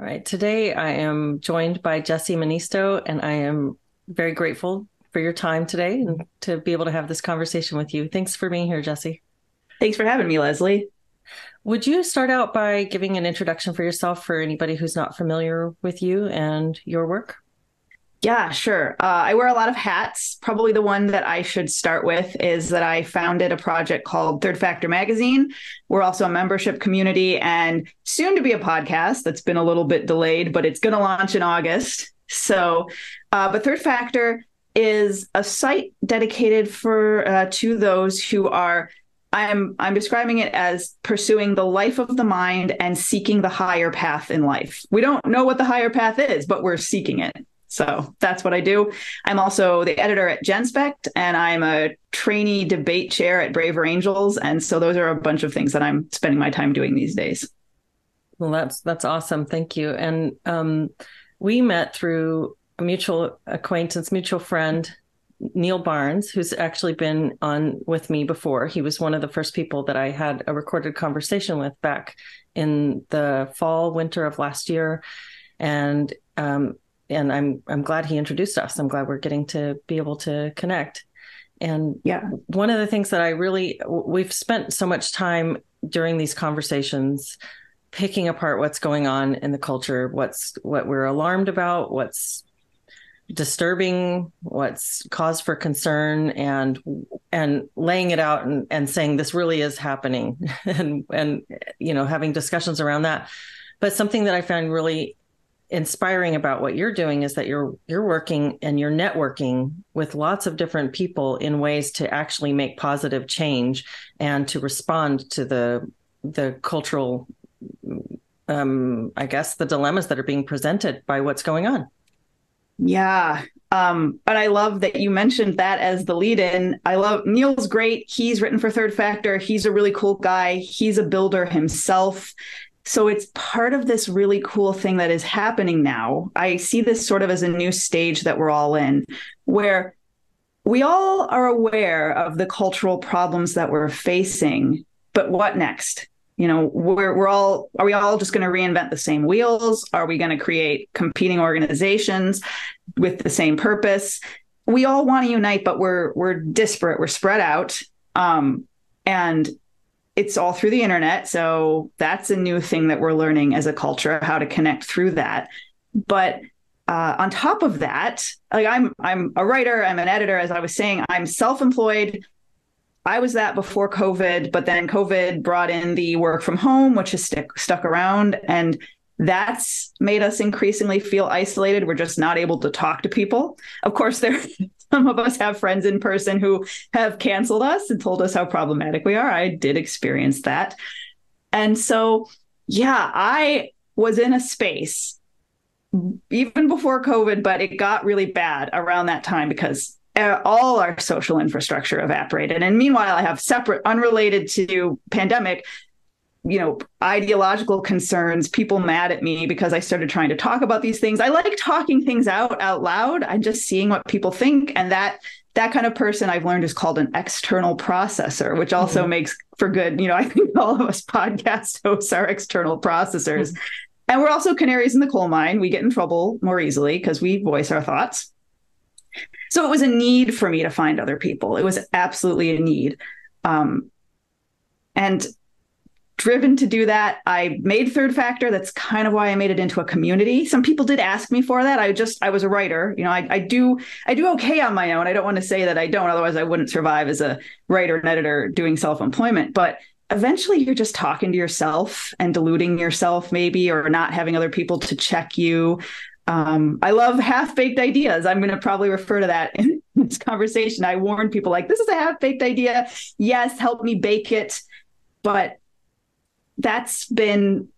All right. Today I am joined by Jessie Mannisto, and I am very grateful for your time today and to be able to have this conversation with you. Thanks for being here, Jessie. Thanks for having me, Leslie. Would you start out by giving an introduction for yourself for anybody who's not familiar with you and your work? Yeah, sure. Uh, I wear a lot of hats. Probably the one that I should start with is that I founded a project called Third Factor Magazine. We're also a membership community and soon to be a podcast that's been a little bit delayed, but it's going to launch in August. So, uh, but Third Factor is a site dedicated for uh, to those who are I'm I'm describing it as pursuing the life of the mind and seeking the higher path in life. We don't know what the higher path is, but we're seeking it. So that's what I do. I'm also the editor at GenSpect, and I'm a trainee debate chair at Braver Angels. And so those are a bunch of things that I'm spending my time doing these days. Well, that's that's awesome. Thank you. And um, we met through a mutual acquaintance, mutual friend, Neil Barnes, who's actually been on with me before. He was one of the first people that I had a recorded conversation with back in the fall, winter of last year. And um, and I'm I'm glad he introduced us. I'm glad we're getting to be able to connect. And yeah, one of the things that I really we've spent so much time during these conversations picking apart what's going on in the culture, what's what we're alarmed about, what's disturbing, what's cause for concern, and and laying it out and, and saying this really is happening, and and you know having discussions around that. But something that I found really inspiring about what you're doing is that you're you're working and you're networking with lots of different people in ways to actually make positive change and to respond to the the cultural um i guess the dilemmas that are being presented by what's going on. Yeah. Um but i love that you mentioned that as the lead in i love neil's great. He's written for third factor. He's a really cool guy. He's a builder himself so it's part of this really cool thing that is happening now. I see this sort of as a new stage that we're all in, where we all are aware of the cultural problems that we're facing, but what next? You know, we're we're all are we all just going to reinvent the same wheels? Are we going to create competing organizations with the same purpose? We all want to unite, but we're we're disparate. We're spread out. Um, and it's all through the internet. So that's a new thing that we're learning as a culture, how to connect through that. But uh, on top of that, like I'm I'm a writer, I'm an editor, as I was saying, I'm self-employed. I was that before COVID, but then COVID brought in the work from home, which has stick, stuck around. And that's made us increasingly feel isolated. We're just not able to talk to people. Of course, there some of us have friends in person who have canceled us and told us how problematic we are. I did experience that. And so, yeah, I was in a space even before COVID, but it got really bad around that time because all our social infrastructure evaporated. And meanwhile, I have separate, unrelated to pandemic, you know ideological concerns people mad at me because i started trying to talk about these things. I like talking things out out loud. I'm just seeing what people think. And that that kind of person i've learned is called an external processor which also mm-hmm. makes for good. You know i think all of us podcast hosts are external processors. Mm-hmm. and we're also canaries in the coal mine. We get in trouble more easily because we voice our thoughts. So it was a need for me to find other people. It was absolutely a need. Um, and driven to do that. I made Third Factor. That's kind of why I made it into a community. Some people did ask me for that. I just I was a writer. You know, I, I do I do okay on my own. I don't want to say that I don't, otherwise I wouldn't survive as a writer and editor doing self-employment. But eventually you're just talking to yourself and deluding yourself maybe or not having other people to check you. Um, I love half-baked ideas. I'm going to probably refer to that in this conversation. I warn people like this is a half-baked idea. Yes, help me bake it. But that's been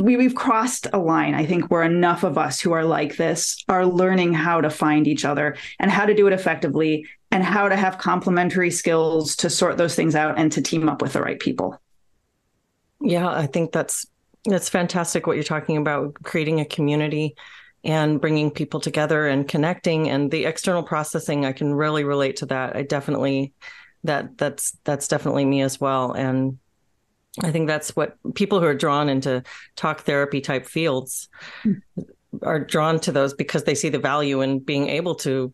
we, we've crossed a line i think where enough of us who are like this are learning how to find each other and how to do it effectively and how to have complementary skills to sort those things out and to team up with the right people. Yeah i think that's that's fantastic what you're talking about creating a community and bringing people together and connecting and the external processing i can really relate to that. I definitely that that's that's definitely me as well. And I think that's what people who are drawn into talk therapy type fields mm-hmm. are drawn to those because they see the value in being able to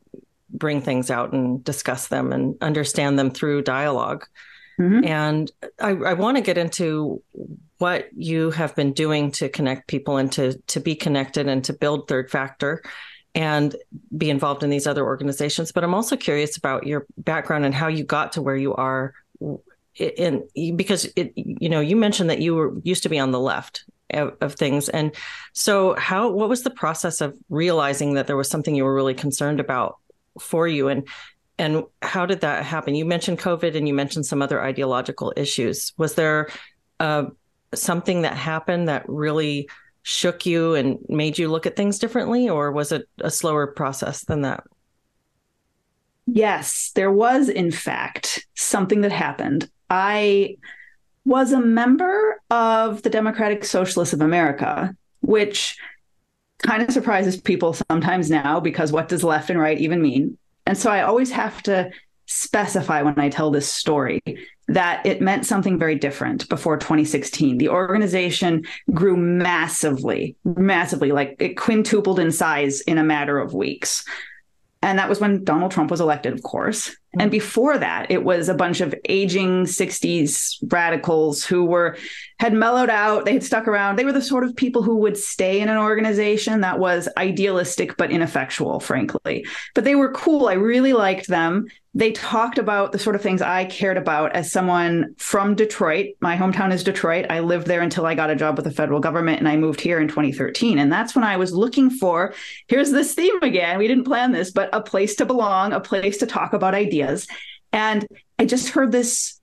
bring things out and discuss them and understand them through dialog mm-hmm. And I, I want to get into what you have been doing to connect people and to to be connected and to build third factor and be involved in these other organizations. But I'm also curious about your background and how you got to where you are in because it you know you mentioned that you were used to be on the left of, of, things. And so how what was the process of realizing that there was something you were really concerned about for you? And and how did that happen? You mentioned covid and you mentioned some other ideological issues. Was there uh, something that happened that really shook you and made you look at things differently or was it a slower process than that? Yes, there was, in fact, something that happened. I was a member of the Democratic Socialists of America, which kind of surprises people sometimes now because what does left and right even mean? And so I always have to specify when I tell this story that it meant something very different before 2016. The organization grew massively, massively, like it quintupled in size in a matter of weeks. And that was when Donald Trump was elected, of course. Mm-hmm. And before that, it was a bunch of aging 60s radicals who were had mellowed out, they had stuck around. They were the sort of people who would stay in an organization that was idealistic but ineffectual, frankly. But they were cool. I really liked them they talked about the sort of things I cared about as someone from Detroit. My hometown is Detroit. I lived there until I got a job with the federal government and I moved here in 2013. And that's when I was looking for here's this theme again. We didn't plan this, but a place to belong, a place to talk about ideas. And I just heard this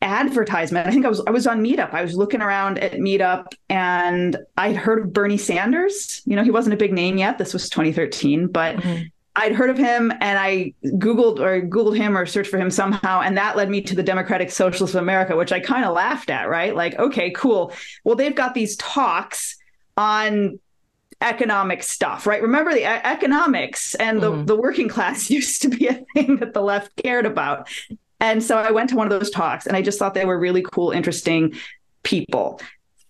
advertisement. I think I was I was on Meetup. I was looking around at Meetup and I'd heard of Bernie Sanders. You know, he wasn't a big name yet. This was 2013, but mm-hmm. I'd heard of him and I Googled or Googled him or searched for him somehow. And that led me to the Democratic Socialists of America, which I kind of laughed at, right? Like, okay, cool. Well, they've got these talks on economic stuff, right? Remember the economics and the, mm-hmm. the working class used to be a thing that the left cared about. And so I went to one of those talks and I just thought they were really cool, interesting people.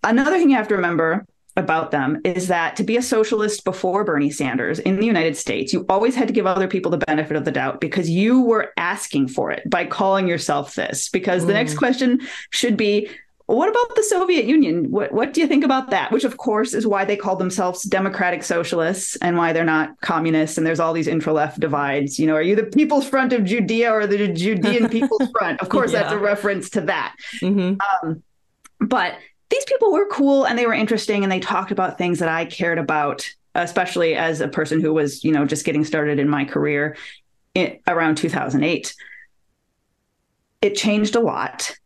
Another thing you have to remember about them is that to be a socialist before Bernie Sanders in the United States, you always had to give other people the benefit of the doubt because you were asking for it by calling yourself this. Because mm. the next mm. question should be, what about the Soviet Union? What, what do you think about that? Which, of course, is why they call themselves democratic socialists and why they're not communists. And there's all these intra left divides. You know, are you the People's Front of Judea or the Judean People's Front? Of course, yeah. that's a reference to that. Mm-hmm. Um, but these people were cool and they were interesting and they talked about things that I cared about, especially as a person who was, you know, just getting started in my career in, around 2008. It changed a lot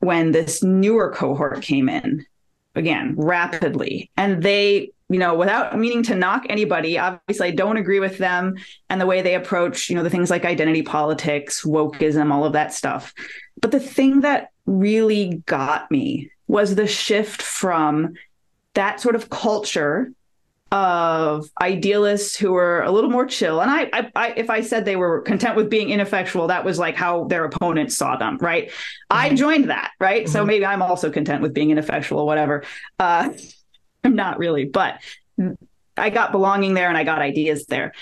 when this newer cohort came in again rapidly and they you know without meaning to knock anybody obviously i don't agree with them and the way they approach you know the things like identity politics wokeism all of that stuff but the thing that really got me was the shift from that sort of culture of idealists who were a little more chill. And I, I, I, if I said they were content with being ineffectual, that was like how their opponents saw them, right? Mm-hmm. I joined that, right? Mm-hmm. So maybe I'm also content with being ineffectual, whatever. Uh, I'm not really, but I got belonging there and I got ideas there.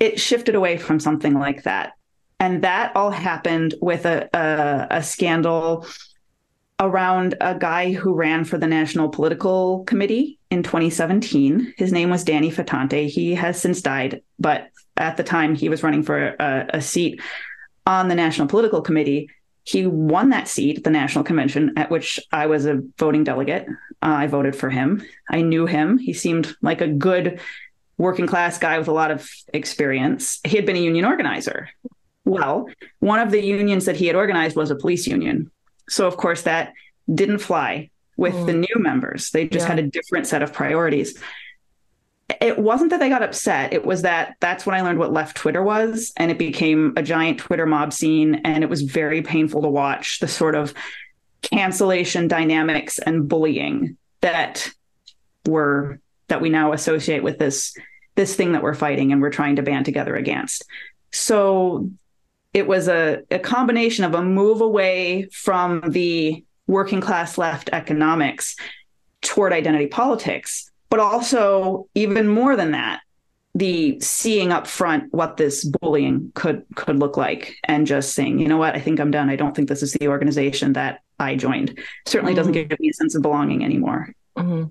It shifted away from something like that, and that all happened with a, a, a scandal around a guy who ran for the National Political Committee in 2017. His name was Danny Fetonte. He has since died, but at the time he was running for a, a seat on the National Political Committee. He won that seat at the National Convention, at which I was a voting delegate. Uh, I voted for him. I knew him. He seemed like a good working class guy with a lot of experience. He had been a union organizer. Well, one of the unions that he had organized was a police union. So, of course, that didn't fly with mm. the new members. They just yeah. had a different set of priorities. It wasn't that they got upset. It was that that's when I learned what left Twitter was. And it became a giant Twitter mob scene. And it was very painful to watch the sort of cancellation dynamics and bullying that were that we now associate with this this thing that we're fighting and we're trying to band together against. So it was a, a combination of a move away from the working class left economics toward identity politics, but also even more than that, the seeing up front what this bullying could could look like and just saying, you know what, I think I'm done. I don't think this is the organization that I joined. Certainly mm-hmm. doesn't give me a sense of belonging anymore. Mm-hmm.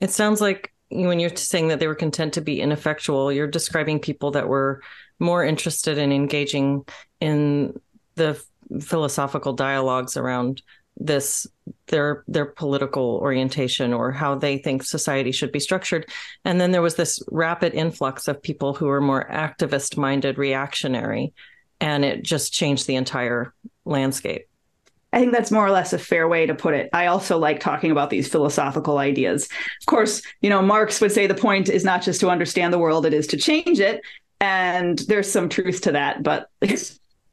It sounds like when you're saying that they were content to be ineffectual, you're describing people that were more interested in engaging in the philosophical dialogues around this their their political orientation or how they think society should be structured and then there was this rapid influx of people who were more activist minded reactionary and it just changed the entire landscape I think that's more or less a fair way to put it. I also like talking about these philosophical ideas. Of course, you know, Marx would say the point is not just to understand the world, it is to change it. And there's some truth to that, but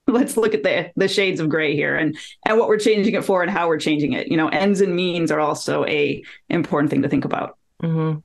let's look at the the shades of gray here and and what we're changing it for and how we're changing it. You know ends and means are also a important thing to think about. Mm-hmm.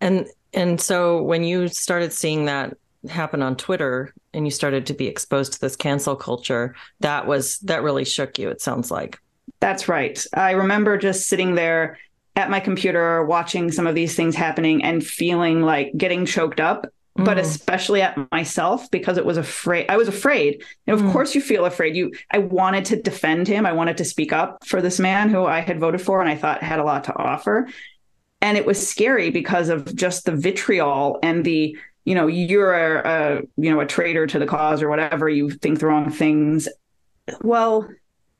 and and so when you started seeing that happen on twitter and you started to be exposed to this cancel culture that was that really shook you it sounds like. That's right. I remember just sitting there at my computer watching some of these things happening and feeling like getting choked up mm. but especially at myself because it was afraid I was afraid. And of mm. course you feel afraid. You I wanted to defend him. I wanted to speak up for this man who I had voted for and I thought had a lot to offer. And it was scary because of just the vitriol and the you know you're a, a you know a traitor to the cause or whatever you think the wrong things well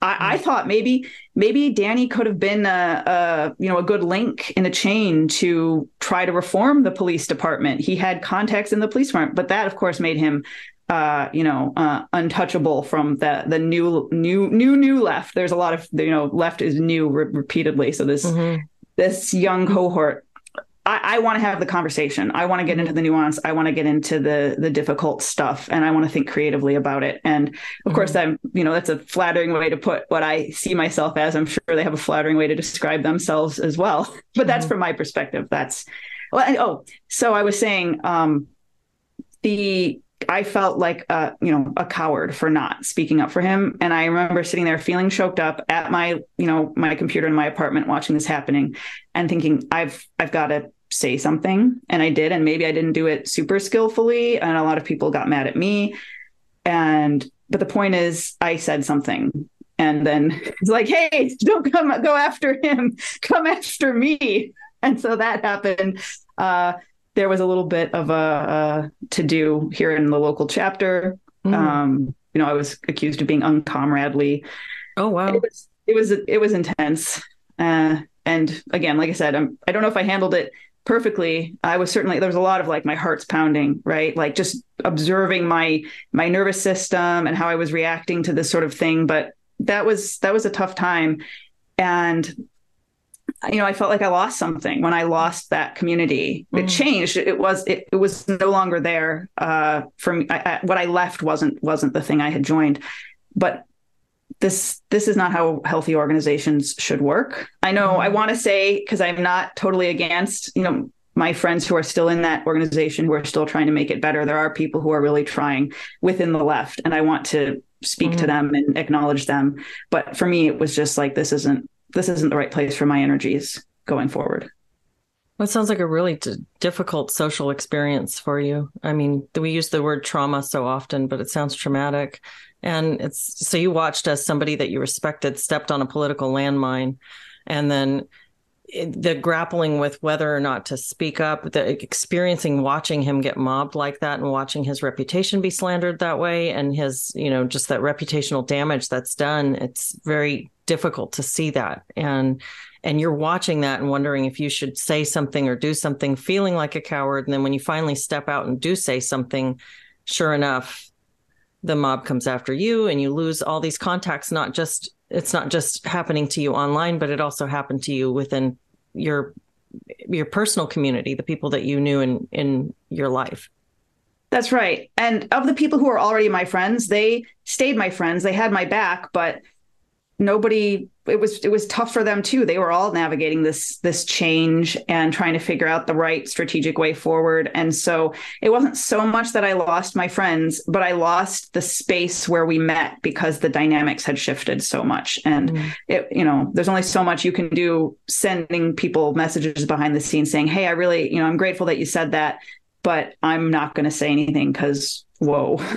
I, I, thought maybe maybe Danny could have been a, a, you know a good link in the chain to try to reform the police department. He had contacts in the police department, but that of course made him uh, you know uh, untouchable from the the new new new new left. There's a lot of you know left is new re- repeatedly. So this mm-hmm. this young cohort I, I want to have the conversation. I want to get into the nuance. I want to get into the the difficult stuff, and I want to think creatively about it. And of mm-hmm. course, I'm you know that's a flattering way to put what I see myself as. I'm sure they have a flattering way to describe themselves as well. But mm-hmm. that's from my perspective. That's well. Oh, so I was saying um, the I felt like a, you know a coward for not speaking up for him, and I remember sitting there feeling choked up at my you know my computer in my apartment watching this happening, and thinking I've I've got to say something, and I did, and maybe I didn't do it super skillfully, and a lot of people got mad at me, and but the point is I said something, and then it's like hey don't come go after him, come after me, and so that happened. Uh, there was a little bit of a, a to do here in the local chapter. Mm. Um, you know, I was accused of being uncomradely. Oh wow! It was it was, it was intense. Uh, and again, like I said, I'm, I don't know if I handled it perfectly. I was certainly there was a lot of like my heart's pounding, right? Like just observing my my nervous system and how I was reacting to this sort of thing. But that was that was a tough time, and you know, I felt like I lost something when I lost that community. Mm. It changed. It was it, it was no longer there uh, for me. I, I, what I left wasn't wasn't the thing I had joined, but this this is not how healthy organizations should work. I know mm. I want to say because I'm not totally against you know my friends who are still in that organization who are still trying to make it better. There are people who are really trying within the left, and I want to speak mm. to them and acknowledge them. But for me, it was just like this isn't this isn't the right place for my energies going forward. It sounds like a really d- difficult social experience for you. I mean, we use the word trauma so often, but it sounds traumatic. And it's so you watched as somebody that you respected stepped on a political landmine and then the grappling with whether or not to speak up, the experiencing watching him get mobbed like that and watching his reputation be slandered that way and his, you know, just that reputational damage that's done, it's very difficult to see that. And and you're watching that and wondering if you should say something or do something, feeling like a coward. And then when you finally step out and do say something, sure enough, the mob comes after you and you lose all these contacts, not just it's not just happening to you online, but it also happened to you within your your personal community, the people that you knew in in your life. That's right. And of the people who are already my friends, they stayed my friends. They had my back, but nobody it was it was tough for them too. They were all navigating this this change and trying to figure out the right strategic way forward. And so it wasn't so much that I lost my friends, but I lost the space where we met because the dynamics had shifted so much. And mm. it, you know, there's only so much you can do sending people messages behind the scenes saying, "Hey, I really, you know, I'm grateful that you said that, but I'm not going to say anything because whoa."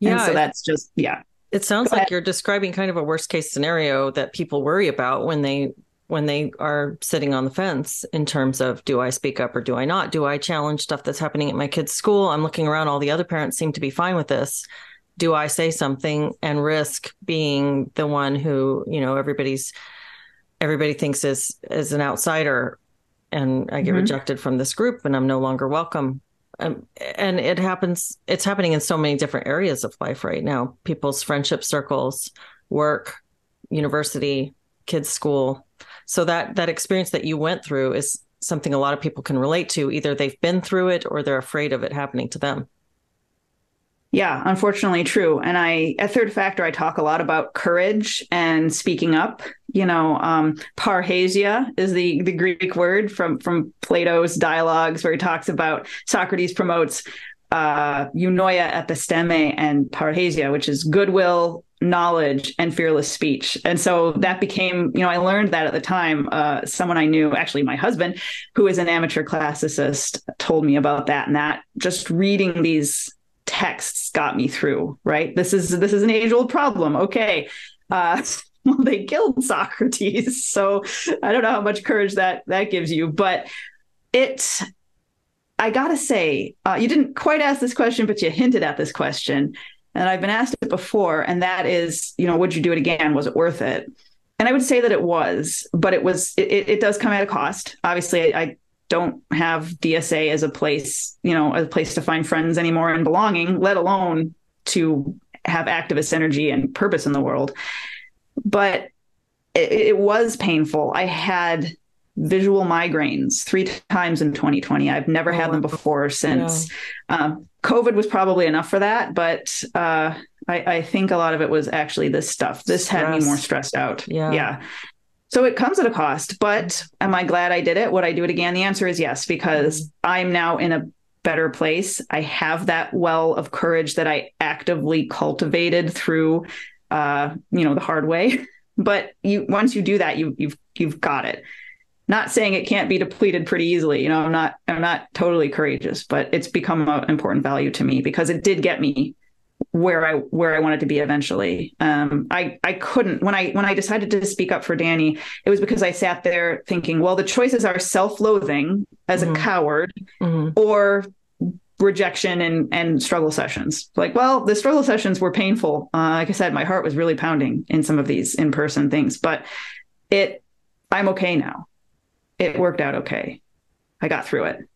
Yeah, and so that's just yeah it sounds like you're describing kind of a worst case scenario that people worry about when they when they are sitting on the fence in terms of do I speak up or do I not? Do I challenge stuff that's happening at my kid's school? I'm looking around, all the other parents seem to be fine with this. Do I say something and risk being the one who, you know, everybody's everybody thinks is is an outsider and I get mm-hmm. rejected from this group and I'm no longer welcome? Um, and it happens it's happening in so many different areas of life right now. People's friendship circles work university kids school. So that that experience that you went through is something a lot of people can relate to. Either they've been through it or they're afraid of it happening to them yeah, unfortunately true. And I at Third Factor I talk a lot about courage and speaking up. You know, um, parrhesia is the the Greek word from from Plato's dialogues where he talks about Socrates promotes uh, eunoia episteme and parrhesia, which is goodwill, knowledge, and fearless speech. And so that became, you know, I learned that at the time. Uh, someone I knew, actually my husband, who is an amateur classicist, told me about that. And that just reading these texts got me through right? This is this is an age old problem. Okay uh well they killed socrates so i don't know how much courage that that gives you but it i gotta say uh, you didn't quite ask this question but you hinted at this question and i've been asked it before and that is you know would you do it again? Was it worth it? And i would say that it was but it was it, it does come at a cost. Obviously I, don't have DSA as a place, you know, a place to find friends anymore and belonging, let alone to have activist energy and purpose in the world. But it, it was painful. I had visual migraines three times in 2020. I've never oh, had them before since. Yeah. Um, COVID was probably enough for that, but uh, I, I, think a lot of it was actually this stuff. This Stress. had me more stressed out. Yeah. Yeah. So it comes at a cost, but am I glad I did it? Would I do it again? The answer is yes, because I'm now in a better place. I have that well of courage that I actively cultivated through, uh, you know, the hard way. But you once you do that, you you've you've got it. Not saying it can't be depleted pretty easily. You know, I'm not I'm not totally courageous, but it's become an important value to me because it did get me where I where I wanted to be eventually. Um, I I couldn't when I when I decided to speak up for Danny, it was because I sat there thinking, well, the choices are self-loathing as mm-hmm. a coward, mm-hmm. or rejection and and struggle sessions. Like, well, the struggle sessions were painful. Uh, like I said, my heart was really pounding in some of these in person things, but it I'm okay now. It worked out okay. I got through it.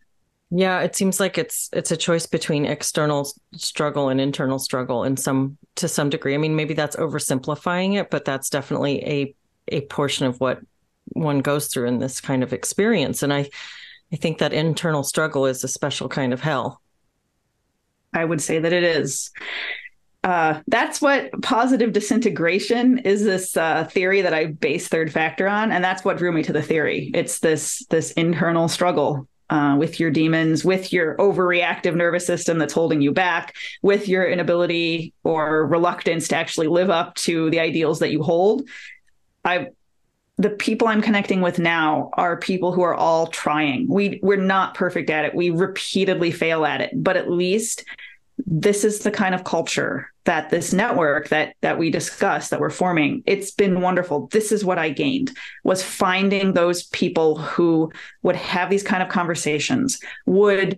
Yeah, it seems like it's it's a choice between external struggle and internal struggle in some to some degree. I mean, maybe that's oversimplifying it, but that's definitely a a portion of what one goes through in this kind of experience. And I I think that internal struggle is a special kind of hell. I would say that it is. Uh, that's what positive disintegration is. This uh, theory that I base third factor on, and that's what drew me to the theory. It's this this internal struggle uh, with your demons, with your overreactive nervous system that's holding you back, with your inability or reluctance to actually live up to the ideals that you hold. I the people I'm connecting with now are people who are all trying. We we're not perfect at it. We repeatedly fail at it, but at least this is the kind of culture that this network that that we discussed that we're forming it's been wonderful. This is what i gained was finding those people who would have these kind of conversations would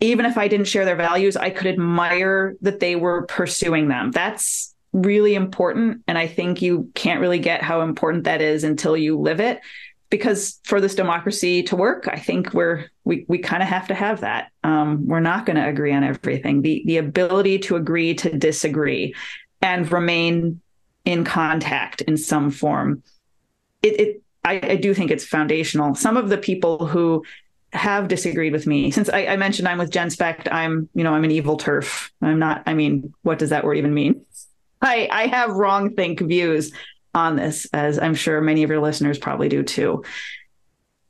even if i didn't share their values i could admire that they were pursuing them. That's really important and i think you can't really get how important that is until you live it because for this democracy to work, I think we're we we kind of have to have that. Um, we're not going to agree on everything. The the ability to agree to disagree and remain in contact in some form. It, it I, I do think it's foundational. Some of the people who have disagreed with me since I, I, mentioned I'm with GenSpect. I'm, you know, I'm an evil TERF. I'm not, I mean, what does that word even mean? I, I have wrong think views on this, as I'm sure many of your listeners probably do too.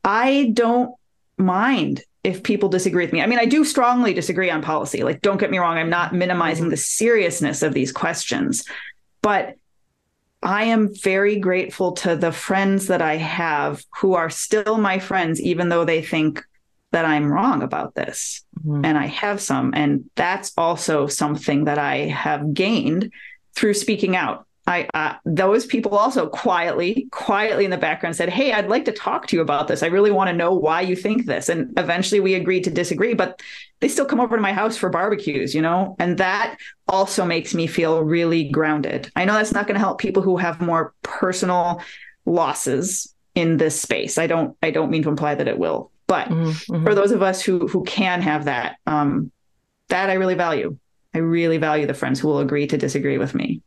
I don't mind if people disagree with me. I mean, I do strongly disagree on policy. Like, don't get me wrong, I'm not minimizing the seriousness of these questions, but I am very grateful to the friends that I have who are still my friends, even though they think that I'm wrong about this. Mm-hmm. And I have some. And that's also something that I have gained through speaking out. I uh, those people also quietly, quietly in the background said, "Hey, I'd like to talk to you about this. I really want to know why you think this." And eventually, we agreed to disagree, but they still come over to my house for barbecues, you know, and that also makes me feel really grounded. I know that's not going to help people who have more personal losses in this space. I don't, I don't mean to imply that it will, but mm-hmm. for those of us who who can have that, um, that I really value. I really value the friends who will agree to disagree with me.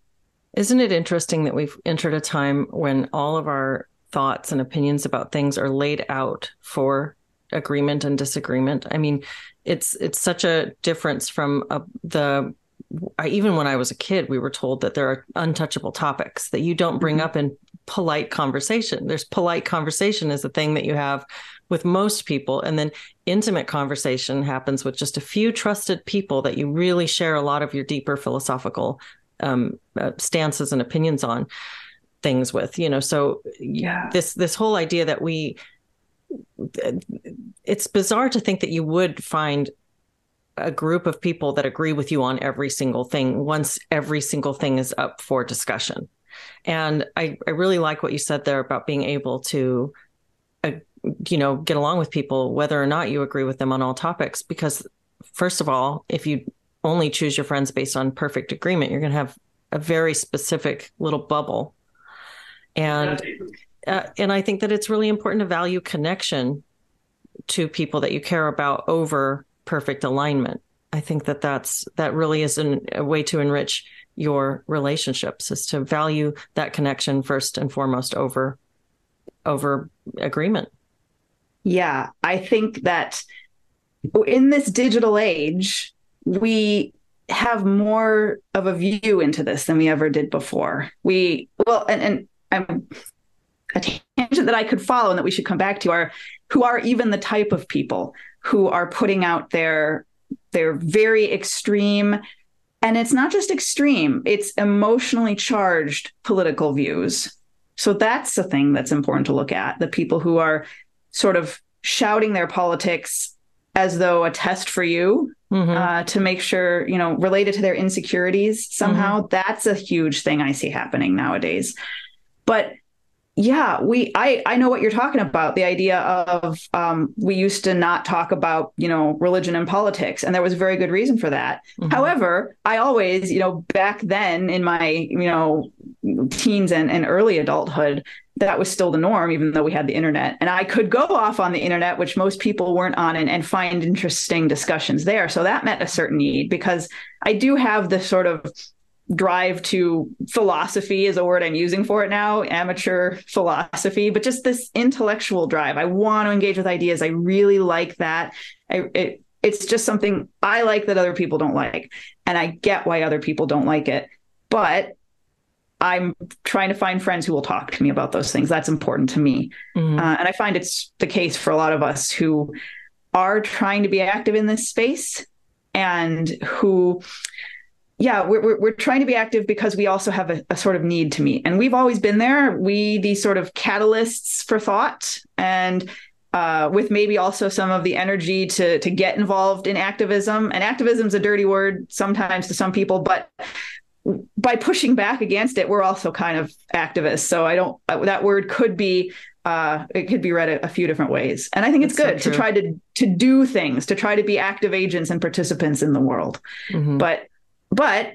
Isn't it interesting that we've entered a time when all of our thoughts and opinions about things are laid out for agreement and disagreement? I mean, it's it's such a difference from uh, the I, even when I was a kid, we were told that there are untouchable topics that you don't bring mm-hmm. up in polite conversation. There's polite conversation is the thing that you have with most people, and then intimate conversation happens with just a few trusted people that you really share a lot of your deeper philosophical um, uh, stances and opinions on things with you know so yeah. this this whole idea that we it's bizarre to think that you would find a group of people that agree with you on every single thing once every single thing is up for discussion. And i i really like what you said there about being able to uh, you know get along with people whether or not you agree with them on all topics because first of all if you only choose your friends based on perfect agreement, you're going to have a very specific little bubble. And uh, and I think that it's really important to value connection to people that you care about over perfect alignment. I think that that's that really is an, a way to enrich your relationships is to value that connection first and foremost over over agreement. Yeah, I think that in this digital age, we have more of a view into this than we ever did before. We well, and and I'm a tangent that I could follow and that we should come back to are who are even the type of people who are putting out their their very extreme and it's not just extreme it's emotionally charged political views so that's the thing that's important to look at the people who are sort of shouting their politics as though a test for you mm-hmm. uh, to make sure, you know, related to their insecurities somehow. Mm-hmm. That's a huge thing I see happening nowadays. But yeah, we I I know what you're talking about. The idea of um, we used to not talk about you know religion and politics, and there was a very good reason for that. Mm-hmm. However, I always you know back then in my you know teens and, and early adulthood, that was still the norm, even though we had the internet. And I could go off on the internet, which most people weren't on, and, and find interesting discussions there. So that met a certain need because I do have this sort of drive to philosophy is a word I'm using for it now, amateur philosophy, but just this intellectual drive. I want to engage with ideas. I really like that. I, it, it's just something I like that other people don't like. And I get why other people don't like it. But I'm trying to find friends who will talk to me about those things. That's important to me. Mm-hmm. Uh, and I find it's the case for a lot of us who are trying to be active in this space and who yeah, we're, we're trying to be active because we also have a, a, sort of need to meet. And we've always been there. We, these sort of catalysts for thought and uh, with maybe also some of the energy to, to get involved in activism. And activism is a dirty word sometimes to some people, but by pushing back against it, we're also kind of activists. So I don't, uh, that word could be uh, it could be read a, a, few different ways. And I think it's That's good so to try to to do things, to try to be active agents and participants in the world. Mm-hmm. But but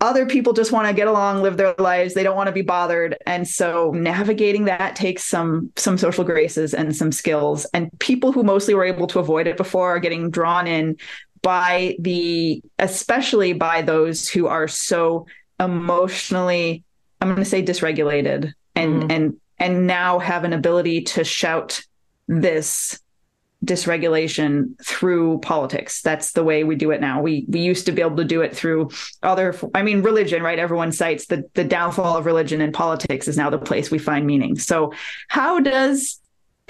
other people just want to get along, live their lives. They don't want to be bothered. And so navigating that takes some some social graces and some skills. And people who mostly were able to avoid it before are getting drawn in by the especially by those who are so emotionally I'm going to say dysregulated and mm-hmm. and and now have an ability to shout this dysregulation through politics. That's the way we do it now. We we used to be able to do it through other I mean religion, right? Everyone cites the the downfall of religion and politics is now the place we find meaning. So how does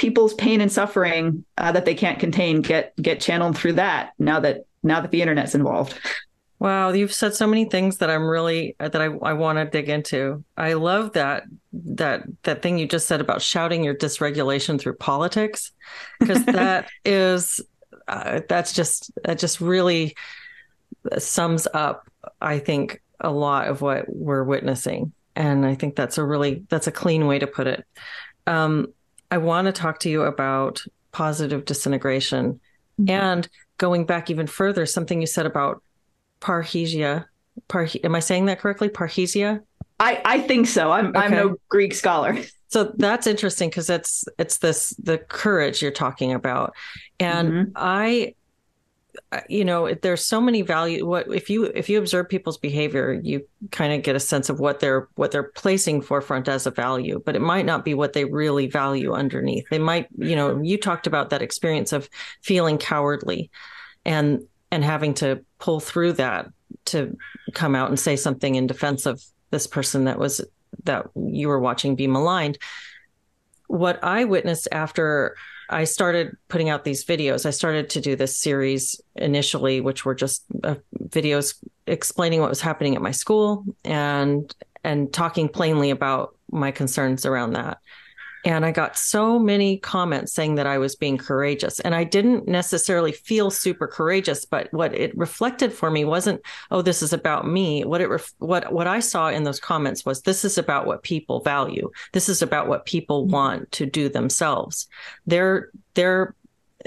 people's pain and suffering uh, that they can't contain get get channeled through that now that now that the internet's involved? Wow, you've said so many things that I'm really that I, I want to dig into. I love that that that thing you just said about shouting your dysregulation through politics because that is uh, that's just that just really sums up I think a lot of what we're witnessing and I think that's a really that's a clean way to put it. Um, I want to talk to you about positive disintegration mm-hmm. and going back even further something you said about parrhesia. Parhe- am I saying that correctly? Parrhesia? I, I think so. I'm okay. I'm no Greek scholar. So that's interesting because it's it's this the courage you're talking about, and mm-hmm. I, Uh, you know, there's so many value. What if you if you observe people's behavior, you kind of get a sense of what they're what they're placing forefront as a value, but it might not be what they really value underneath. They might, you know, you talked about that experience of feeling cowardly, and and having to pull through that to come out and say something in defense of this person that was that you were watching be maligned what i witnessed after i started putting out these videos. I started to do this series initially which were just uh, videos explaining what was happening at my school and and talking plainly about my concerns around that and I got so many comments saying that I was being courageous. And I didn't necessarily feel super courageous, but what it reflected for me wasn't, oh, this is about me. What it ref- what what I saw in those comments was this is about what people value. This is about what people mm-hmm. want to do themselves. They're they're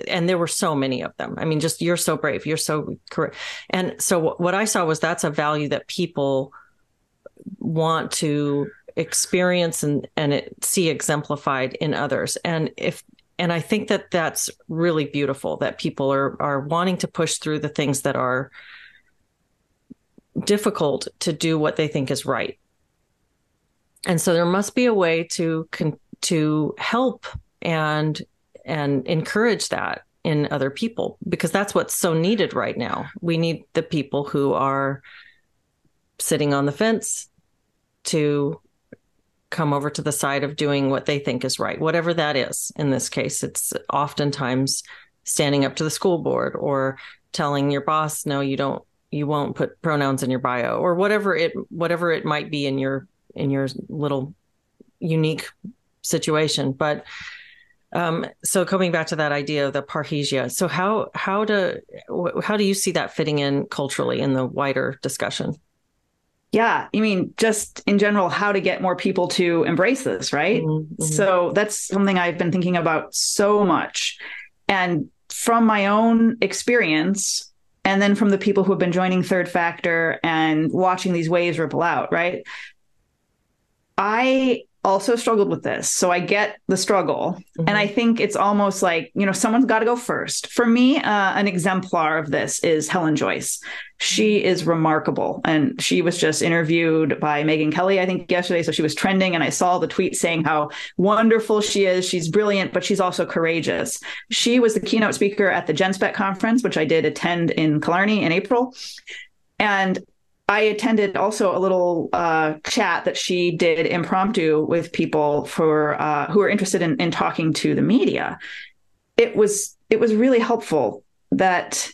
and there were so many of them. I mean, just you're so brave, you're so correct. And so what I saw was that's a value that people want to experience and and it, see exemplified in others. And if and i think that that's really beautiful that people are are wanting to push through the things that are difficult to do what they think is right. And so there must be a way to to help and and encourage that in other people because that's what's so needed right now. We need the people who are sitting on the fence to come over to the side of doing what they think is right, whatever that is. In this case, it's oftentimes standing up to the school board or telling your boss, no, you don't, you won't put pronouns in your bio or whatever it, whatever it might be in your, in your little unique situation. But, um, so coming back to that idea of the parrhesia, so how how do how do you see that fitting in culturally in the wider discussion? Yeah i mean just in general how to get more people to embrace this right? Mm-hmm. so that's something i've been thinking about so much. And from my own experience and then from the people who have been joining third factor and watching these waves ripple out right? I also struggled with this. So I get the struggle. Mm-hmm. And I think it's almost like, you know, someone's got to go first. For me, uh, an exemplar of this is Helen Joyce. She mm-hmm. is remarkable. And she was just interviewed by Megyn Kelly, I think, yesterday. So she was trending. And I saw the tweet saying how wonderful she is. She's brilliant, but she's also courageous. She was the keynote speaker at the Genspect conference, which I did attend in Killarney in April. And I attended also a little uh, chat that she did impromptu with people for uh, who are interested in, in talking to the media. It was it was really helpful that.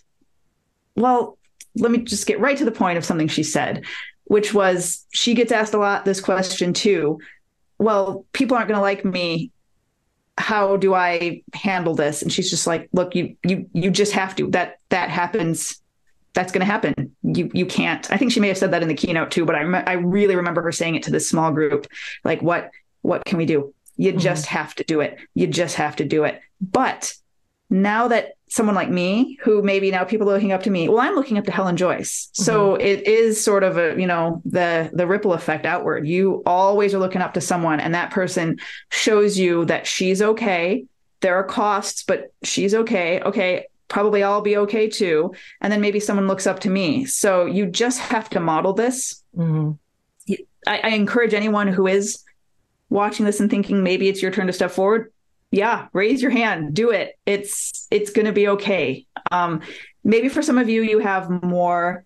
Well, let me just get right to the point of something she said, which was she gets asked a lot this question too. Well, people aren't going to like me how do I handle this? And she's just like, look, you you you just have to. That that happens that's going to happen. You you can't. I think she may have said that in the keynote too, but I rem- I really remember her saying it to this small group. Like what what can we do? You mm-hmm. just have to do it. You just have to do it. But now that someone like me, who maybe now people are looking up to me, well, I'm looking up to Helen Joyce. Mm-hmm. So it is sort of a, you know, the the ripple effect outward. You always are looking up to someone, and that person shows you that she's okay. There are costs, but she's okay. Okay, probably I'll be okay too. And then maybe someone looks up to me. So you just have to model this. Mm-hmm. I, I encourage anyone who is watching this and thinking maybe it's your turn to step forward. yeah, raise your hand, do it. It's it's going to be okay. Um, maybe for some of you, you have more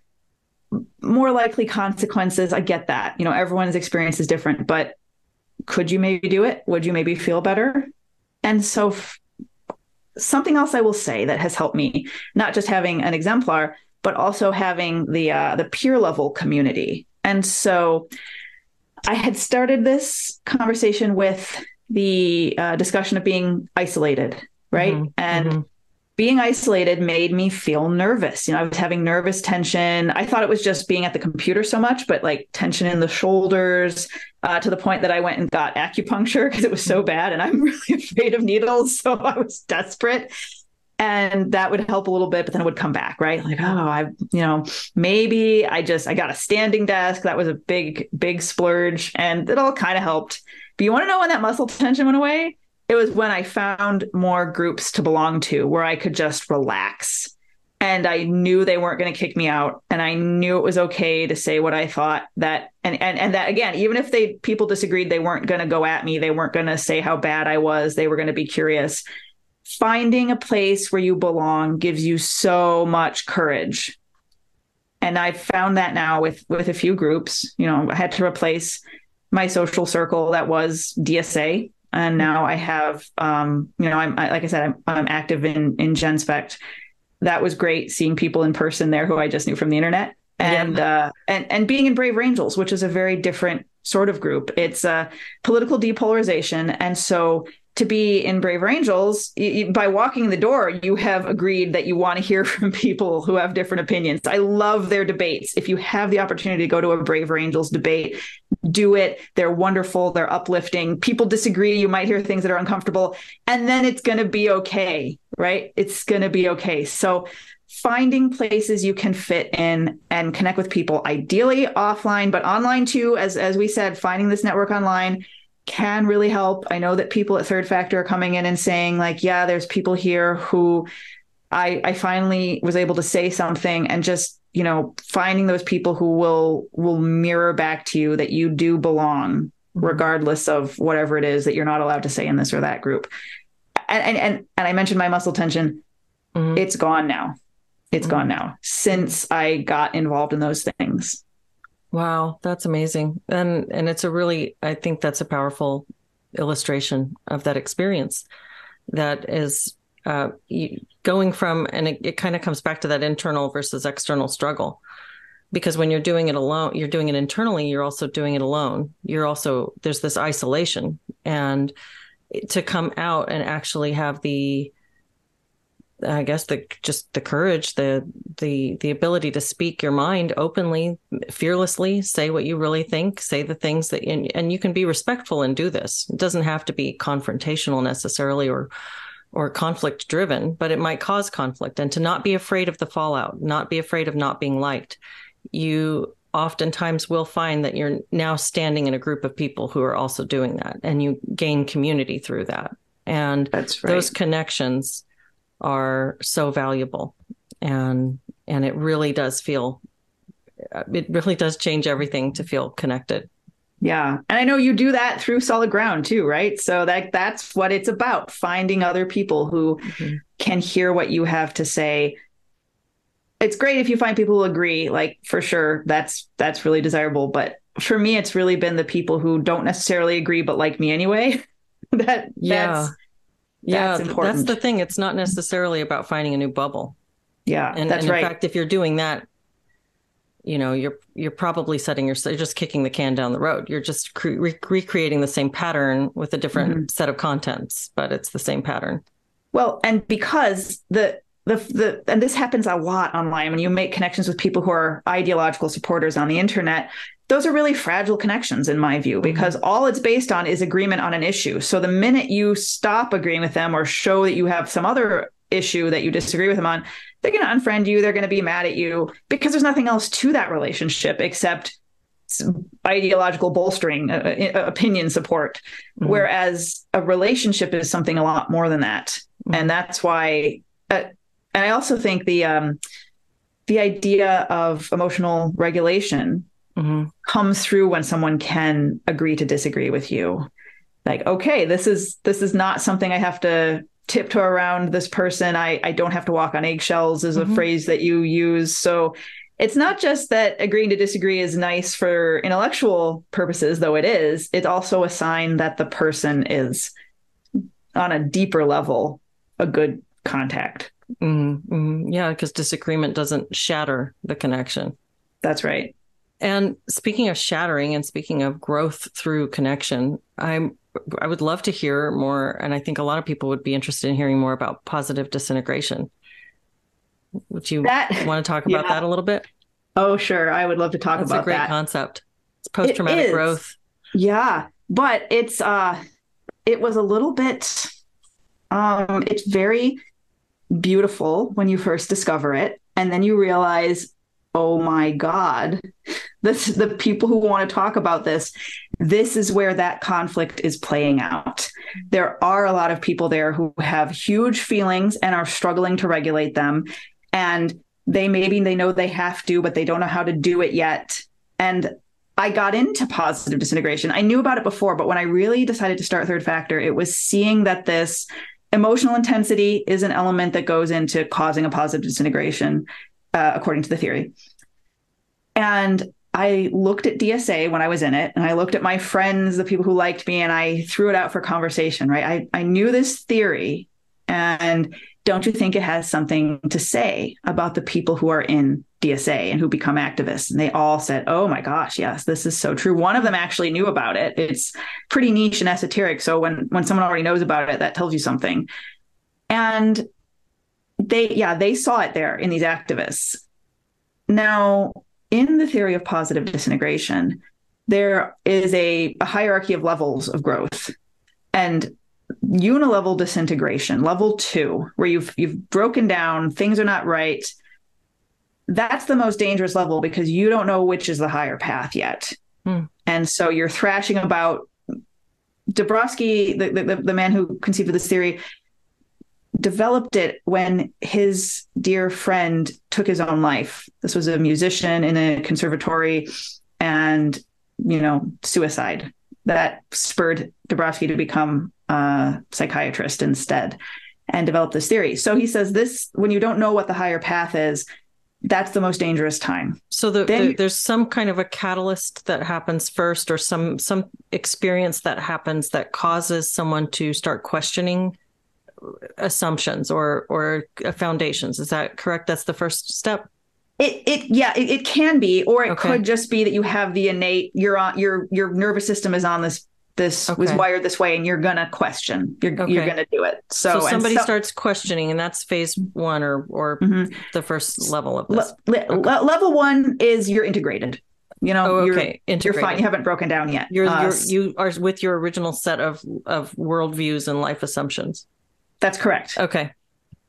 more likely consequences. I get that. You know, everyone's experience is different, but could you maybe do it? Would you maybe feel better? And so, f- something else I will say that has helped me, not just having an exemplar, but also having the uh, the peer level community. And so, I had started this conversation with the uh, discussion of being isolated, right? Mm-hmm. And mm-hmm. Being isolated made me feel nervous. You know, I was having nervous tension. I thought it was just being at the computer so much, but like tension in the shoulders uh, to the point that I went and got acupuncture because it was so bad. And I'm really afraid of needles. So I was desperate and that would help a little bit but then it would come back right like oh i you know maybe i just i got a standing desk that was a big big splurge and it all kind of helped but you want to know when that muscle tension went away it was when i found more groups to belong to where i could just relax. And i knew they weren't going to kick me out and i knew it was okay to say what i thought that and and, and that again even if they people disagreed they weren't going to go at me they weren't going to say how bad i was they were going to be curious. Finding a place where you belong gives you so much courage. And i've found that now with with a few groups you know i had to replace my social circle that was dsa and now i have um you know i'm I, like i said i'm, I'm active in in genspect. That was great seeing people in person there who i just knew from the internet. And yeah. uh and and being in Braver Angels which is a very different sort of group. It's a political depolarization. And so to be in Braver Angels, by walking the door, you have agreed that you want to hear from people who have different opinions. I love their debates. If you have the opportunity to go to a Braver Angels debate, do it. They're wonderful. They're uplifting. People disagree. You might hear things that are uncomfortable, and then it's going to be okay, right? It's going to be okay. So, finding places you can fit in and connect with people, ideally offline, but online too. As as we said, finding this network online can really help. I know that people at Third Factor are coming in and saying, like, yeah, there's people here who I I finally was able to say something and just, you know, finding those people who will will mirror back to you that you do belong, mm-hmm. regardless of whatever it is that you're not allowed to say in this or that group. And and and, and I mentioned my muscle tension. Mm-hmm. It's gone now. It's mm-hmm. gone now since I got involved in those things. Wow, that's amazing. And and it's a really I think that's a powerful illustration of that experience that is uh, going from and it, it kind of comes back to that internal versus external struggle. Because when you're doing it alone you're doing it internally you're also doing it alone. You're also there's this isolation. And to come out and actually have the I guess the just the courage, the the the ability to speak your mind openly, fearlessly, say what you really think, say the things that and, and you can be respectful and do this. It doesn't have to be confrontational necessarily or or conflict driven, but it might cause conflict and to not be afraid of the fallout, not be afraid of not being liked. You oftentimes will find that you're now standing in a group of people who are also doing that and you gain community through that. And That's right. those connections are so valuable. And and it really does feel it really does change everything to feel connected. Yeah. And i know you do that through solid ground too right? So that that's what it's about finding other people who mm-hmm. can hear what you have to say. It's great if you find people who agree like for sure that's that's really desirable. But for me it's really been the people who don't necessarily agree but like me anyway. That yeah. that's yeah, that's, that's, the thing. It's not necessarily about finding a new bubble. Yeah, and, that's and right. In fact, if you're doing that, you know, you're you're probably setting your you're just kicking the can down the road. You're just cre- re- recreating the same pattern with a different mm-hmm. set of contents, but it's the same pattern. Well, and because the the the and this happens a lot online when you make connections with people who are ideological supporters on the internet those are really fragile connections in my view because mm-hmm. all it's based on is agreement on an issue so the minute you stop agreeing with them or show that you have some other issue that you disagree with them on they're going to unfriend you they're going to be mad at you because there's nothing else to that relationship except ideological bolstering uh, uh, opinion support mm-hmm. whereas a relationship is something a lot more than that mm-hmm. and that's why uh, and i also think the um the idea of emotional regulation mm-hmm. comes through when someone can agree to disagree with you. like okay this is this is not something i have to tiptoe around this person i i don't have to walk on eggshells is a mm-hmm. phrase that you use so it's not just that agreeing to disagree is nice for intellectual purposes though it is it's also a sign that the person is on a deeper level a good contact mm-hmm. mm-hmm. yeah because disagreement doesn't shatter the connection that's right and speaking of shattering and speaking of growth through connection i'm I would love to hear more, and I think a lot of people would be interested in hearing more about positive disintegration. Would you that, want to talk about yeah. that a little bit? Oh, sure. I would love to talk That's about a great that. concept. It's post traumatic growth. Yeah, but it's uh, it was a little bit. Um, it's very beautiful when you first discover it, and then you realize, oh my god, the people who want to talk about this this is where that conflict is playing out. There are a lot of people there who have huge feelings and are struggling to regulate them. And they maybe they know they have to, but they don't know how to do it yet. And I got into positive disintegration. I knew about it before, but when I really decided to start Third Factor, it was seeing that this emotional intensity is an element that goes into causing a positive disintegration, uh, according to the theory. And I looked at DSA when I was in it, and I looked at my friends, the people who liked me, and I threw it out for conversation, right? I, I knew this theory. And don't you think it has something to say about the people who are in DSA and who become activists? And they all said, oh my gosh, yes, this is so true. One of them actually knew about it. It's pretty niche and esoteric. So when, when someone already knows about it, that tells you something. And they, yeah, they saw it there in these activists. Now, in the theory of positive disintegration, there is a, a hierarchy of levels of growth. And unilevel disintegration, level two, where you've you've broken down, things are not right. That's the most dangerous level because you don't know which is the higher path yet. Hmm. And so you're thrashing about Dabrowski, the, the, the man who conceived of this theory, developed it when his dear friend took his own life. This was a musician in a conservatory and, you know, suicide that spurred Dabrowski to become a psychiatrist instead and develop this theory. So he says this when you don't know what the higher path is, that's the most dangerous time. So the, the, there's some kind of a catalyst that happens first or some some experience that happens that causes someone to start questioning assumptions or or foundations. Is that correct? That's the first step. It it yeah it, it can be, or it okay. could just be that you have the innate your on your your nervous system is on this this okay. was wired this way and you're gonna question you're okay. you're gonna do it so, so somebody so, starts questioning and that's phase one or or mm-hmm. the first level of this le- okay. level one is you're integrated you know oh, okay you're, you're, fine you haven't broken down yet you're, uh, you're you are with your original set of of worldviews and life assumptions that's correct. Okay.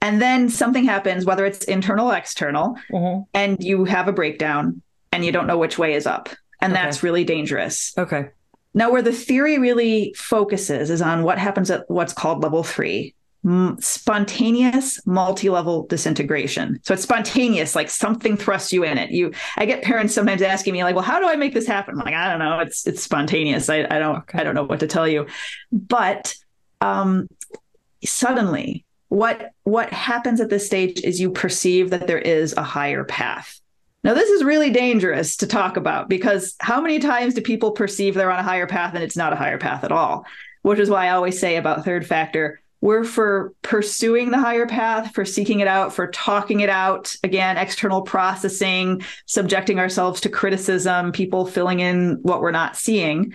And then something happens, whether it's internal or external, mm-hmm. and you have a breakdown and you don't know which way is up. And okay. that's really dangerous. Okay. Now, where the theory really focuses is on what happens at what's called level three spontaneous multi-level disintegration so it's spontaneous like something thrusts you in it you i get parents sometimes asking me like well how do i make this happen I'm like i don't know it's it's spontaneous i, I don't okay. i don't know what to tell you but um, suddenly what what happens at this stage is you perceive that there is a higher path. Now this is really dangerous to talk about because how many times do people perceive they're on a higher path and it's not a higher path at all? Which is why i always say about third factor we're for pursuing the higher path for seeking it out for talking it out. Again external processing subjecting ourselves to criticism people filling in what we're not seeing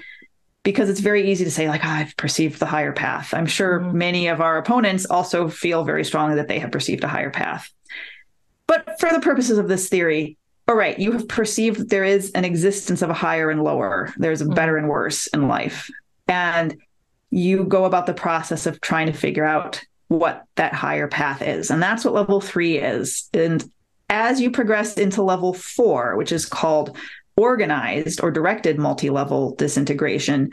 because it's very easy to say like oh, i've perceived the higher path. I'm sure mm-hmm. many of our opponents also feel very strongly that they have perceived a higher path. But for the purposes of this theory all right you have perceived there is an existence of a higher and lower. There's a mm-hmm. better and worse in life. And you go about the process of trying to figure out what that higher path is. And that's what level 3 is. And as you progress into level 4 which is called organized or directed multi-level disintegration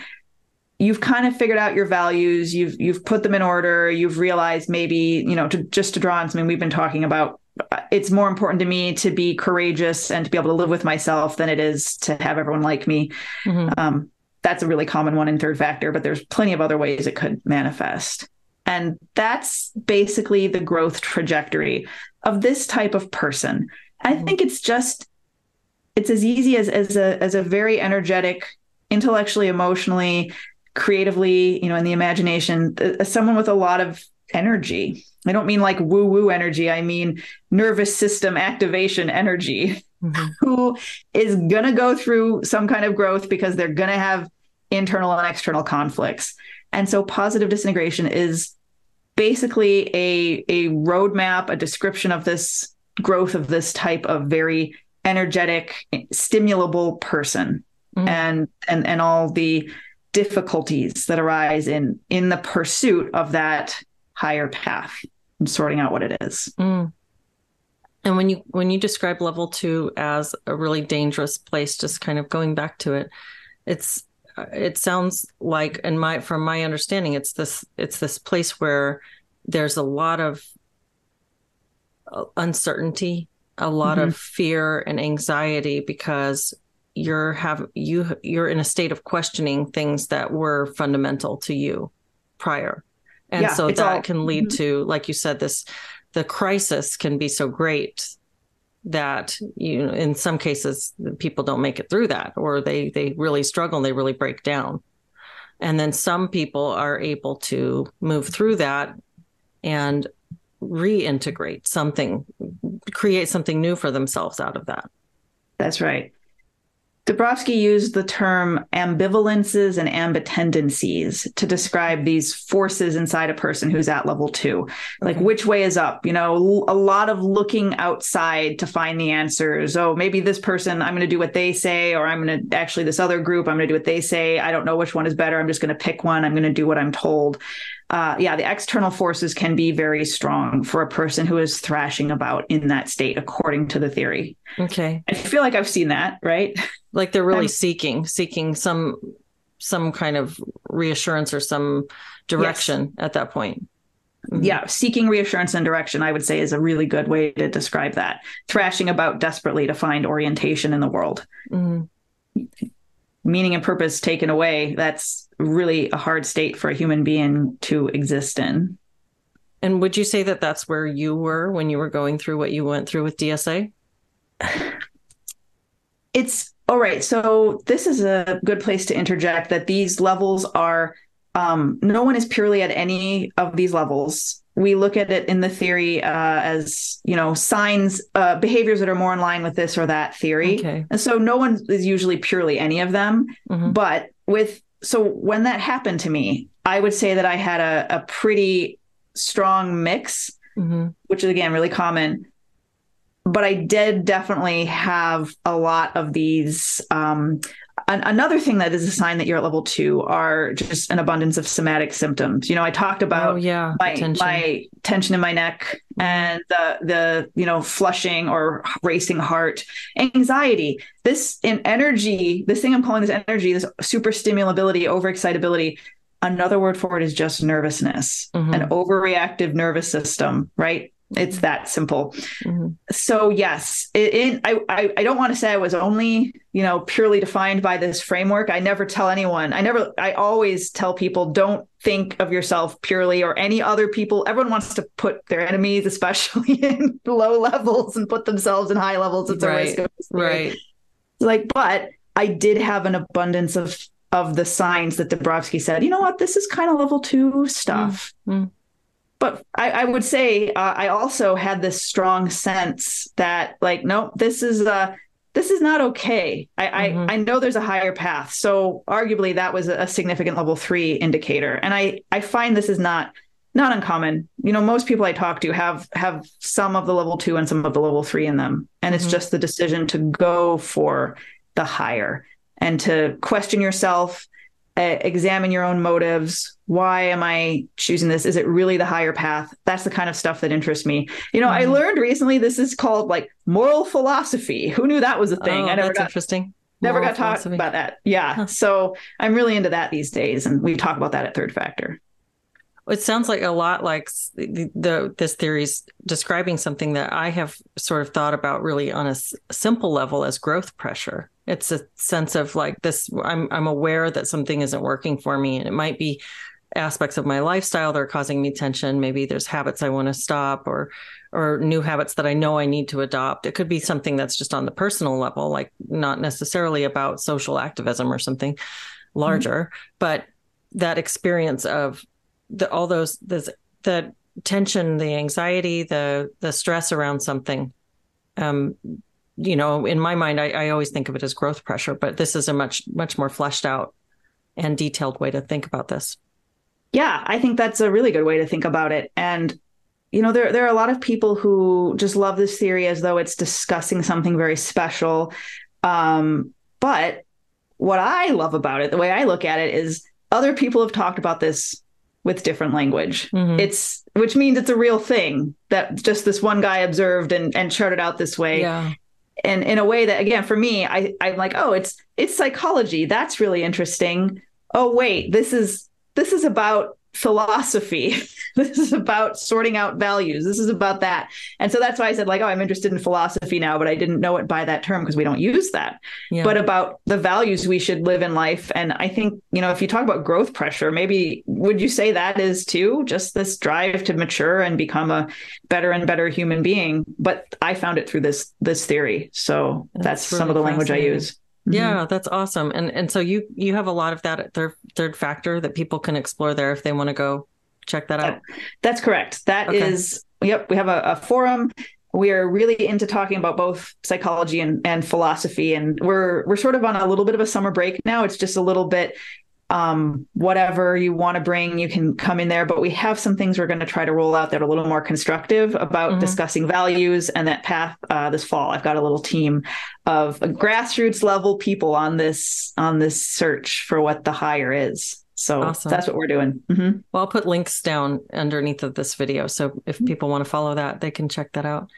you've kind of figured out your values you've you've put them in order you've realized maybe you know to just to draw on something we've been talking about it's more important to me to be courageous and to be able to live with myself than it is to have everyone like me mm-hmm. um, that's a really common one in third factor, but there's plenty of other ways it could manifest. And that's basically the growth trajectory of this type of person. I mm-hmm. think it's just it's as easy as as a as a very energetic, intellectually, emotionally, creatively, you know, in the imagination, as someone with a lot of energy. I don't mean like woo woo energy. I mean nervous system activation energy. Mm-hmm. Who is going to go through some kind of growth because they're going to have internal and external conflicts. And so positive disintegration is basically a, a roadmap, a description of this growth of this type of very energetic, stimulable person mm. and and and all the difficulties that arise in in the pursuit of that higher path and sorting out what it is. Mm. And when you when you describe level two as a really dangerous place, just kind of going back to it, it's it sounds like and my from my understanding it's this it's this place where there's a lot of uh, uncertainty a lot mm-hmm. of fear and anxiety because you're have you you're in a state of questioning things that were fundamental to you prior and yeah, so that all, can lead mm-hmm. to like you said this the crisis can be so great that you know, in some cases people don't make it through that or they they really struggle and they really break down and then some people are able to move through that and reintegrate something create something new for themselves out of that that's right Dabrowski used the term ambivalences and ambitendencies to describe these forces inside a person who's at level two. Like, mm-hmm. which way is up? You know, a lot of looking outside to find the answers. Oh, maybe this person, I'm going to do what they say, or I'm going to actually, this other group, I'm going to do what they say. I don't know which one is better. I'm just going to pick one. I'm going to do what I'm told. Uh, yeah, the external forces can be very strong for a person who is thrashing about in that state, according to the theory. Okay. I feel like I've seen that, right? like they're really seeking seeking some some kind of reassurance or some direction yes. at that point mm-hmm. yeah seeking reassurance and direction i would say is a really good way to describe that thrashing about desperately to find orientation in the world mm-hmm. meaning and purpose taken away that's really a hard state for a human being to exist in and would you say that that's where you were when you were going through what you went through with dsa it's all right. So this is a good place to interject that these levels are um, no one is purely at any of these levels. We look at it in the theory uh, as you know signs, uh, behaviors that are more in line with this or that theory, okay. and so no one is usually purely any of them. Mm-hmm. But with so when that happened to me, I would say that I had a, a pretty strong mix, mm-hmm. which is again really common but I did definitely have a lot of these. Um, an- another thing that is a sign that you're at level two are just an abundance of somatic symptoms. You know, I talked about oh, yeah, my, tension. my tension in my neck and the the you know flushing or racing heart, anxiety. This in energy, this thing I'm calling this energy, this super stimulability, overexcitability. Another word for it is just nervousness, mm-hmm. an overreactive nervous system, right? It's that simple. Mm-hmm. So yes, it, it, I, I I don't want to say I was only you know purely defined by this framework. I never tell anyone. I never. I always tell people don't think of yourself purely or any other people. Everyone wants to put their enemies, especially in low levels, and put themselves in high levels. It's right. a risk. Of right. Like, but I did have an abundance of of the signs that Dabrowski said. You know what? This is kind of level two stuff. Mm-hmm but I, I, would say uh, I also had this strong sense that like, no, this is uh this is not okay. I, mm-hmm. I, I know there's a higher path. So arguably that was a significant level three indicator. And I I find this is not not uncommon. You know, most people I talk to have have some of the level two and some of the level three in them. And mm-hmm. it's just the decision to go for the higher and to question yourself uh, examine your own motives. Why am I choosing this? Is it really the higher path? That's the kind of stuff that interests me. You know, mm-hmm. I learned recently this is called like moral philosophy. Who knew that was a thing? Oh, I never that's got, interesting. Never got taught about that. Yeah. Huh. So I'm really into that these days. And we talk about that at Third Factor. it sounds like a lot like the, the this theory's describing something that I have sort of thought about really on a s- simple level as growth pressure. It's a sense of like this I'm I'm aware that something isn't working for me and it might be aspects of my lifestyle that are causing me tension. Maybe there's habits I want to stop or or new habits that I know I need to adopt. It could be something that's just on the personal level, like not necessarily about social activism or something larger, mm-hmm. but that experience of the all those the the tension, the anxiety, the the stress around something. Um, you know, in my mind, I, I always think of it as growth pressure, but this is a much much more fleshed out and detailed way to think about this. Yeah, I think that's a really good way to think about it. And you know, there there are a lot of people who just love this theory as though it's discussing something very special. Um, but what I love about it, the way I look at it, is other people have talked about this with different language. Mm-hmm. It's which means it's a real thing that just this one guy observed and and charted out this way. Yeah. And in a way that again for me, I I'm like, oh, it's it's psychology. That's really interesting. Oh wait, this is this is about philosophy. this is about sorting out values. This is about that. And so that's why I said, like, oh, I'm interested in philosophy now, but I didn't know it by that term because we don't use that. Yeah. But about the values we should live in life. And I think, you know, if you talk about growth pressure, maybe would you say that is too just this drive to mature and become a better and better human being? But I found it through this this theory. So that's, that's really some of the language I use. Mm-hmm. Yeah, that's awesome. And and so you you have a lot of that third third factor that people can explore there if they want to go check that out. That's correct. That okay. is yep, we have a, a forum we are really into talking about both psychology and, and philosophy and we're we're sort of on a little bit of a summer break now it's just a little bit um, whatever you want to bring, you can come in there. But we have some things we're going to try to roll out that are a little more constructive about mm-hmm. discussing values and that path uh, this fall. I've got a little team of grassroots level people on this on this search for what the higher is. So awesome. that's what we're doing. Mm-hmm. Well, I'll put links down underneath of this video. So if mm-hmm. people want to follow that, they can check that out.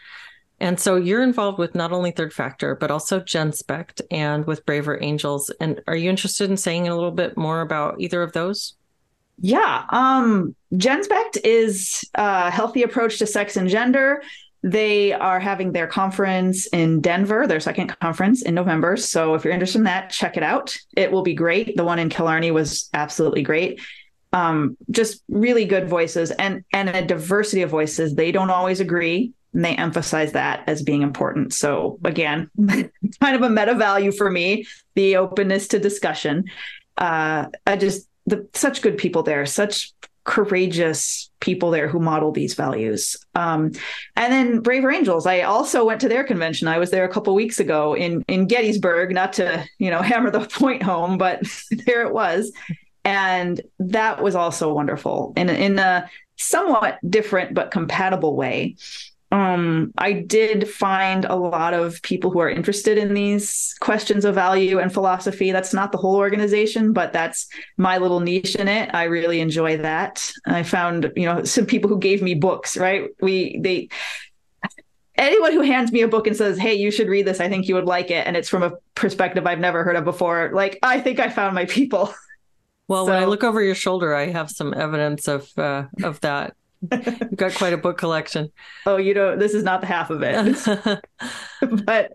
And so you're involved with not only Third Factor, but also Genspect and with Braver Angels. And are you interested in saying a little bit more about either of those? Yeah. Um, Genspect is a healthy approach to sex and gender. They are having their conference in Denver, their second conference in November. So if you're interested in that, check it out. It will be great. The one in Killarney was absolutely great. Um, just really good voices and and a diversity of voices. They don't always agree and they emphasize that as being important. So again, kind of a meta value for me, the openness to discussion. Uh, I just the such good people there, such courageous people there who model these values. Um, and then Braver Angels, I also went to their convention. I was there a couple weeks ago in in Gettysburg, not to you know hammer the point home, but there it was, and that was also wonderful in in a somewhat different but compatible way um, I did find a lot of people who are interested in these questions of value and philosophy. That's not the whole organization, but that's my little niche in it. I really enjoy that. I found, you know, some people who gave me books, right? We, they, anyone who hands me a book and says, Hey, you should read this, I think you would like it. And it's from a perspective I've never heard of before. Like, I think I found my people. Well, so, when I look over your shoulder, I have some evidence of uh, of that. You've got quite a book collection. Oh, you know, this is not the half of it. but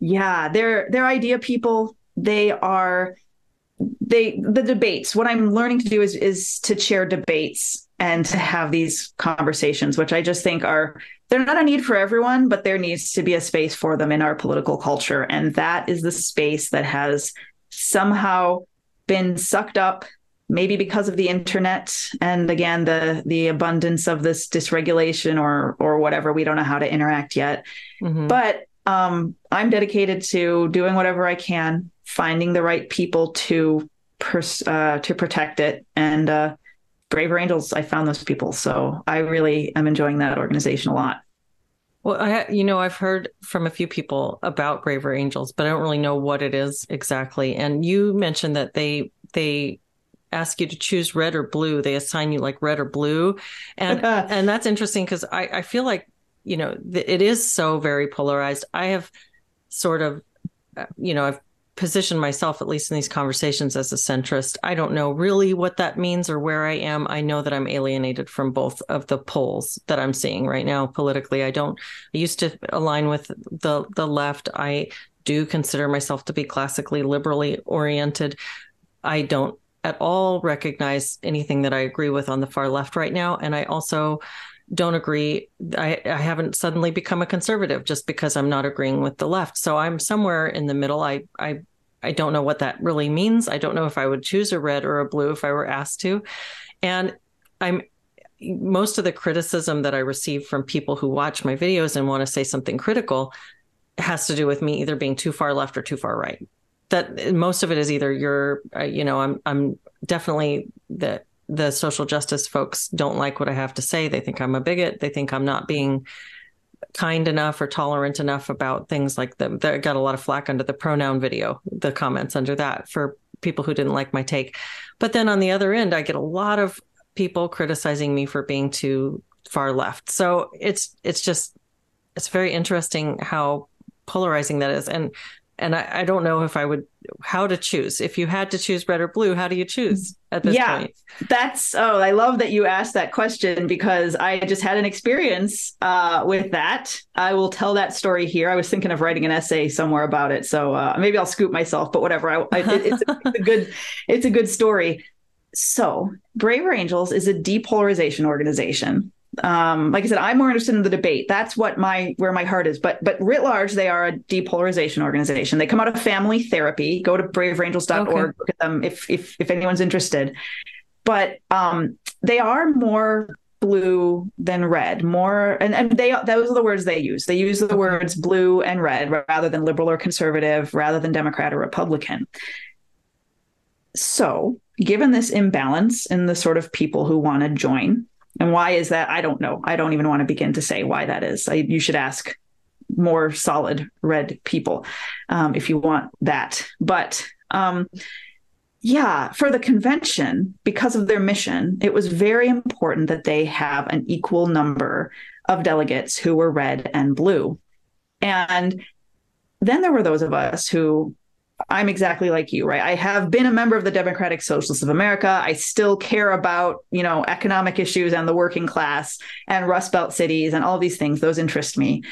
yeah, they're they're idea people. They are they the debates. What I'm learning to do is is to chair debates and to have these conversations, which I just think are they're not a need for everyone, but there needs to be a space for them in our political culture. And that is the space that has somehow been sucked up maybe because of the internet and again the the abundance of this dysregulation or or whatever we don't know how to interact yet mm-hmm. but um, i'm dedicated to doing whatever i can finding the right people to pers- uh, to protect it and uh, braver angels i found those people so i really am enjoying that organization a lot well, I, you know, I've heard from a few people about Braver Angels, but I don't really know what it is exactly. And you mentioned that they they ask you to choose red or blue. They assign you like red or blue, and and that's interesting because I I feel like you know it is so very polarized. I have sort of uh, you know I've positioned myself, at least in these conversations, as a centrist. I don't know really what that means or where I am. I know that I'm alienated from both of the poles that I'm seeing right now politically. I don't. I used to align with the the left. I do consider myself to be classically liberally oriented. I don't at all recognize anything that I agree with on the far left right now, and I also don't agree. I, I haven't suddenly become a conservative just because I'm not agreeing with the left. So I'm somewhere in the middle. I I I don't know what that really means. I don't know if I would choose a red or a blue if I were asked to. And I'm most of the criticism that I receive from people who watch my videos and want to say something critical has to do with me either being too far left or too far right. That most of it is either you're, uh, you know, I'm I'm definitely the the social justice folks don't like what I have to say. They think I'm a bigot. They think I'm not being kind enough or tolerant enough about things like the, that got a lot of flack under the pronoun video, the comments under that for people who didn't like my take. But then on the other end, I get a lot of people criticizing me for being too far left. So it's it's just it's very interesting how polarizing that is. And and I, I, don't know if I would how to choose. If you had to choose red or blue, how do you choose at this yeah, point? That's oh, I love that you asked that question because I just had an experience uh, with that. I will tell that story here. I was thinking of writing an essay somewhere about it, so uh, maybe I'll scoop myself. But whatever, I, I, it, it's, a, it's a good it's a good story. So, Braver Angels is a depolarization organization um, like I said, I'm more interested in the debate. That's what my where my heart is. But but writ large, they are a depolarization organization. They come out of family therapy. Go to braverangels.org. Okay. Look at them if if if anyone's interested. But um, they are more blue than red. More and and they those are the words they use. They use the words blue and red rather than liberal or conservative, rather than Democrat or Republican. So, given this imbalance in the sort of people who want to join and why is that? I don't know. I don't even want to begin to say why that is. I, you should ask more solid red people um, if you want that. But um, yeah, for the convention, because of their mission, it was very important that they have an equal number of delegates who were red and blue. And then there were those of us who I'm exactly like you, right? I have been a member of the Democratic Socialists of America. I still care about, you know, economic issues and the working class and Rust Belt cities and all these things. Those interest me.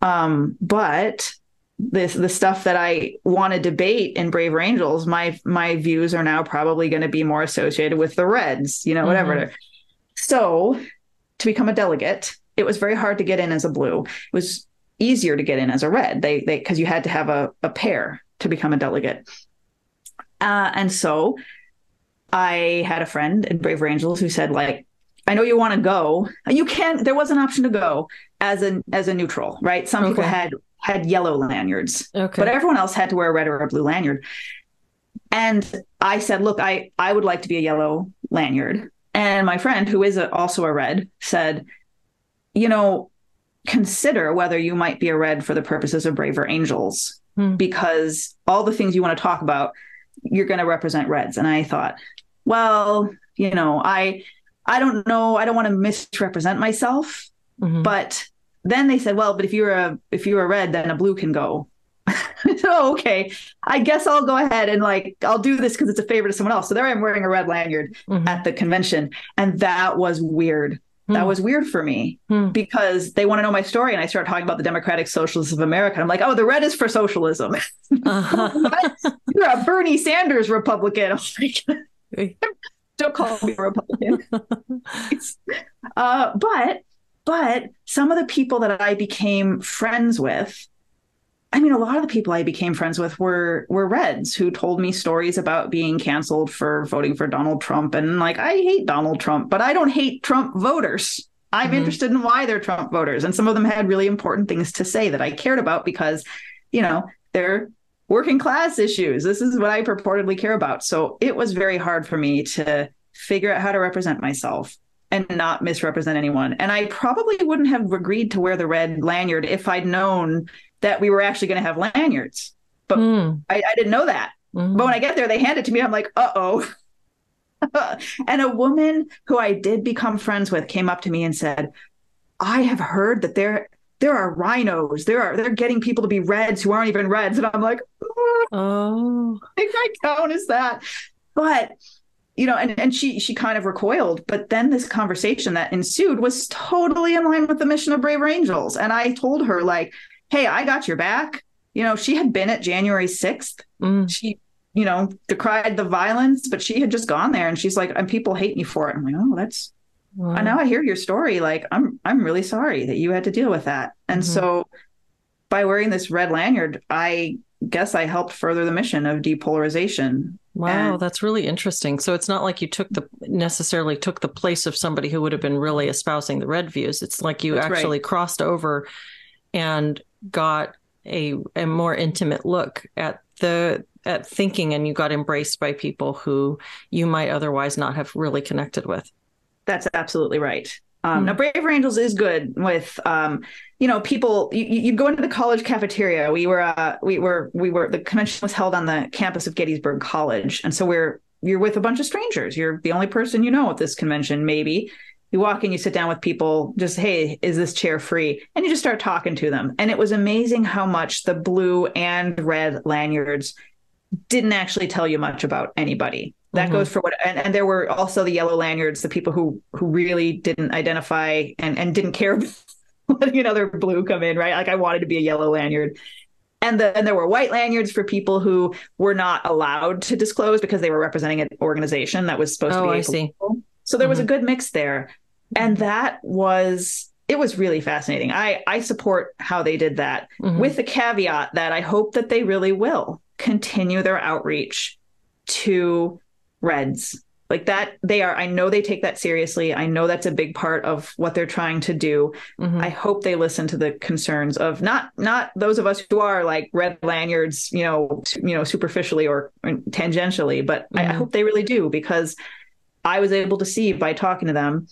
Um, but this the stuff that I want to debate in Braver Angels, my my views are now probably going to be more associated with the Reds, you know, whatever. Mm-hmm. So to become a delegate, it was very hard to get in as a blue. It was easier to get in as a red. They they because you had to have a, a pair to become a delegate. Uh, and so I had a friend in Braver Angels who said, like, I know you want to go. You can't. There was an option to go as a as a neutral, right? Some okay. people had had yellow lanyards, okay. but everyone else had to wear a red or a blue lanyard. And I said, look, I I would like to be a yellow lanyard. And my friend, who is a, also a red, said, you know, consider whether you might be a red for the purposes of Braver Angels hmm. because all the things you want to talk about, you're going to represent Reds. And I thought, well, you know, I I don't know, I don't want to misrepresent myself, mm-hmm. but then they said, well, but if you're a if you're a red, then a blue can go. so okay, I guess I'll go ahead and like I'll do this because it's a favor to someone else. So there I'm wearing a red lanyard mm-hmm. at the convention, and that was weird that hmm. was weird for me hmm. because they want to know my story and i start talking about the democratic socialists of america i'm like oh the red is for socialism uh-huh. you're a bernie sanders republican don't call me a republican uh, but but some of the people that i became friends with I mean, a lot of the people I became friends with were were Reds who told me stories about being canceled for voting for Donald Trump, and like I hate Donald Trump, but I don't hate Trump voters. I'm mm-hmm. interested in why they're Trump voters, and some of them had really important things to say that I cared about because, you know, they're working class issues. This is what I purportedly care about. So it was very hard for me to figure out how to represent myself and not misrepresent anyone. And I probably wouldn't have agreed to wear the red lanyard if I'd known that we were actually going to have lanyards. But mm. I, I, didn't know that. Mm. But when I get there, they hand it to me. I'm like, uh oh. and a woman who I did become friends with came up to me and said, I have heard that there there are RINOs. There are they're getting people to be reds who aren't even reds. And I'm like, oh, oh. I think I count as that. But you know, and, and she she kind of recoiled. But then this conversation that ensued was totally in line with the mission of Braver Angels. And I told her, like, hey, I got your back. You know, she had been at January 6th. Mm. She, you know, decried the violence, but she had just gone there and she's like, and people hate me for it. I'm like, oh, that's wow. now I hear your story. Like, I'm I'm really sorry that you had to deal with that. And mm-hmm. so by wearing this red lanyard, I guess I helped further the mission of depolarization. Wow, and, that's really interesting. So it's not like you took the necessarily took the place of somebody who would have been really espousing the red views. It's like you actually right. crossed over and got a a more intimate look at the at thinking and you got embraced by people who you might otherwise not have really connected with. That's absolutely right. Um, mm. Now, Braver Angels is good with, um, you know, people. You, you go into the college cafeteria. We were, uh, we were, we were. The convention was held on the campus of Gettysburg College, and so we're you're with a bunch of strangers. You're the only person you know at this convention, maybe. You walk in, you sit down with people, just, hey, is this chair free? And you just start talking to them. And it was amazing how much the blue and red lanyards didn't actually tell you much about anybody. That mm-hmm. goes for what, and, and there were also the yellow lanyards, the people who who really didn't identify and and didn't care letting another blue come in, right? Like I wanted to be a yellow lanyard. And, the, and there were white lanyards for people who were not allowed to disclose because they were representing an organization that was supposed oh, to be. I see. So there mm-hmm. was a mm-hmm. good mix there, and that was it was really fascinating. I I support how they did that mm-hmm. with the caveat that I hope that they really will continue their outreach to Reds. Like that, they are, I know they take that seriously. I know that's a big part of what they're trying to do. Mm-hmm. I hope they listen to the concerns of not not those of us who are like red lanyards, you know, you know, superficially or, or tangentially, but mm-hmm. I, I mm-hmm. hope they really do because I was able to see by talking to them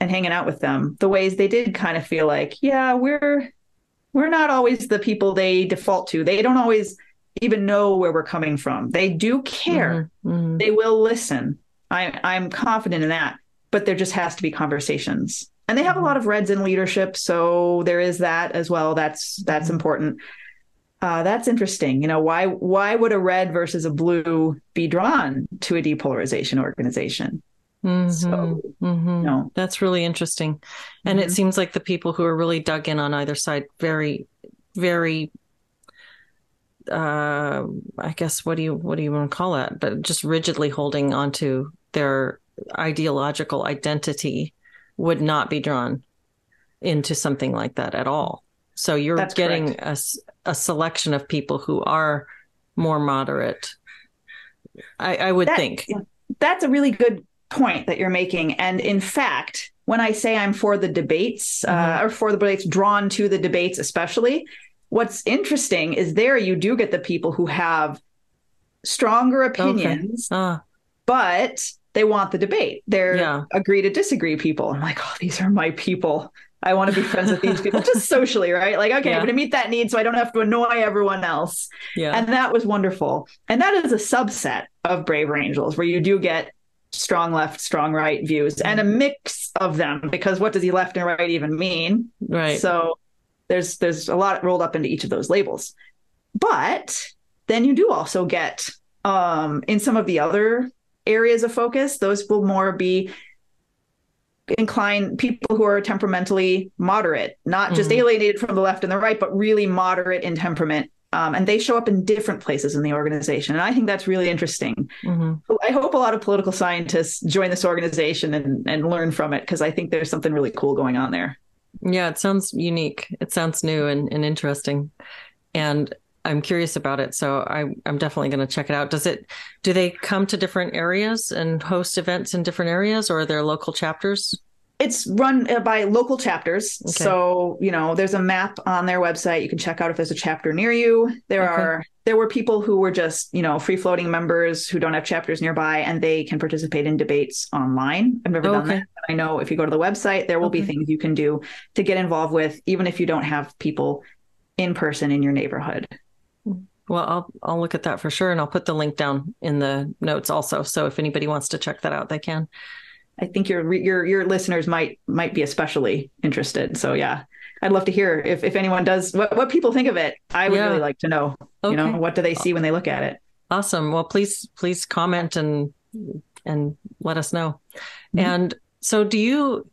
and hanging out with them the ways they did kind of feel like, yeah, we're we're not always the people they default to. They don't always even know where we're coming from. They do care. Mm-hmm, mm-hmm. They will listen. I, I'm confident in that. But there just has to be conversations. And they have a mm-hmm. lot of reds in leadership, so there is that as well. That's that's mm-hmm. important. Uh, that's interesting. You know, why why would a red versus a blue be drawn to a depolarization organization? Mm-hmm, so, mm-hmm. No. That's really interesting. And mm-hmm. it seems like the people who are really dug in on either side very, very uh, I guess what do you what do you want to call that? But just rigidly holding onto their ideological identity would not be drawn into something like that at all. So you're That's getting a, a selection of people who are more moderate. I, I would that, think. That's a really good point that you're making. And in fact, when I say I'm for the debates uh, mm-hmm. uh, or for the debates, drawn to the debates, especially, what's interesting is there you do get the people who have stronger opinions, okay. uh. but they want the debate. They're yeah. agree to disagree people. I'm like, oh, these are my people. I want to be friends with these people just socially, right? Like, okay, yeah. I'm going to meet that need so I don't have to annoy everyone else. Yeah. And that was wonderful. And that is a subset of Braver Angels where you do get strong left, strong right views and a mix of them because what does he left and right even mean? Right. So there's there's a lot rolled up into each of those labels. But then you do also get um, in some of the other areas of focus, those will more be inclined people who are temperamentally moderate, not just mm-hmm. alienated from the left and the right, but really moderate in temperament. Um, and they show up in different places in the organization. And I think that's really interesting. Mm-hmm. I hope a lot of political scientists join this organization and, and learn from it because I think there's something really cool going on there. Yeah, it sounds unique. It sounds new and, and interesting. And I'm curious about it. So I, I'm definitely going to check it out. Does it, do they come to different areas and host events in different areas or are there local chapters? It's run uh, by local chapters. Okay. So, you know, there's a map on their website. You can check out if there's a chapter near you. There okay. are there were people who were just, you know, free floating members who don't have chapters nearby and they can participate in debates online. I've never oh, done okay. that. I know if you go to the website, there will okay. be things you can do to get involved with, even if you don't have people in person in your neighborhood. Well, I'll I'll look at that for sure, and I'll put the link down in the notes also. So if anybody wants to check that out, they can. I think your your your listeners might might be especially interested. So yeah, I'd love to hear if, if anyone does what, what people think of it. I would yeah. really like to know. Okay. You know, what do they see when they look at it? Awesome. Well, please please comment and and let us know. Mm-hmm. And so do you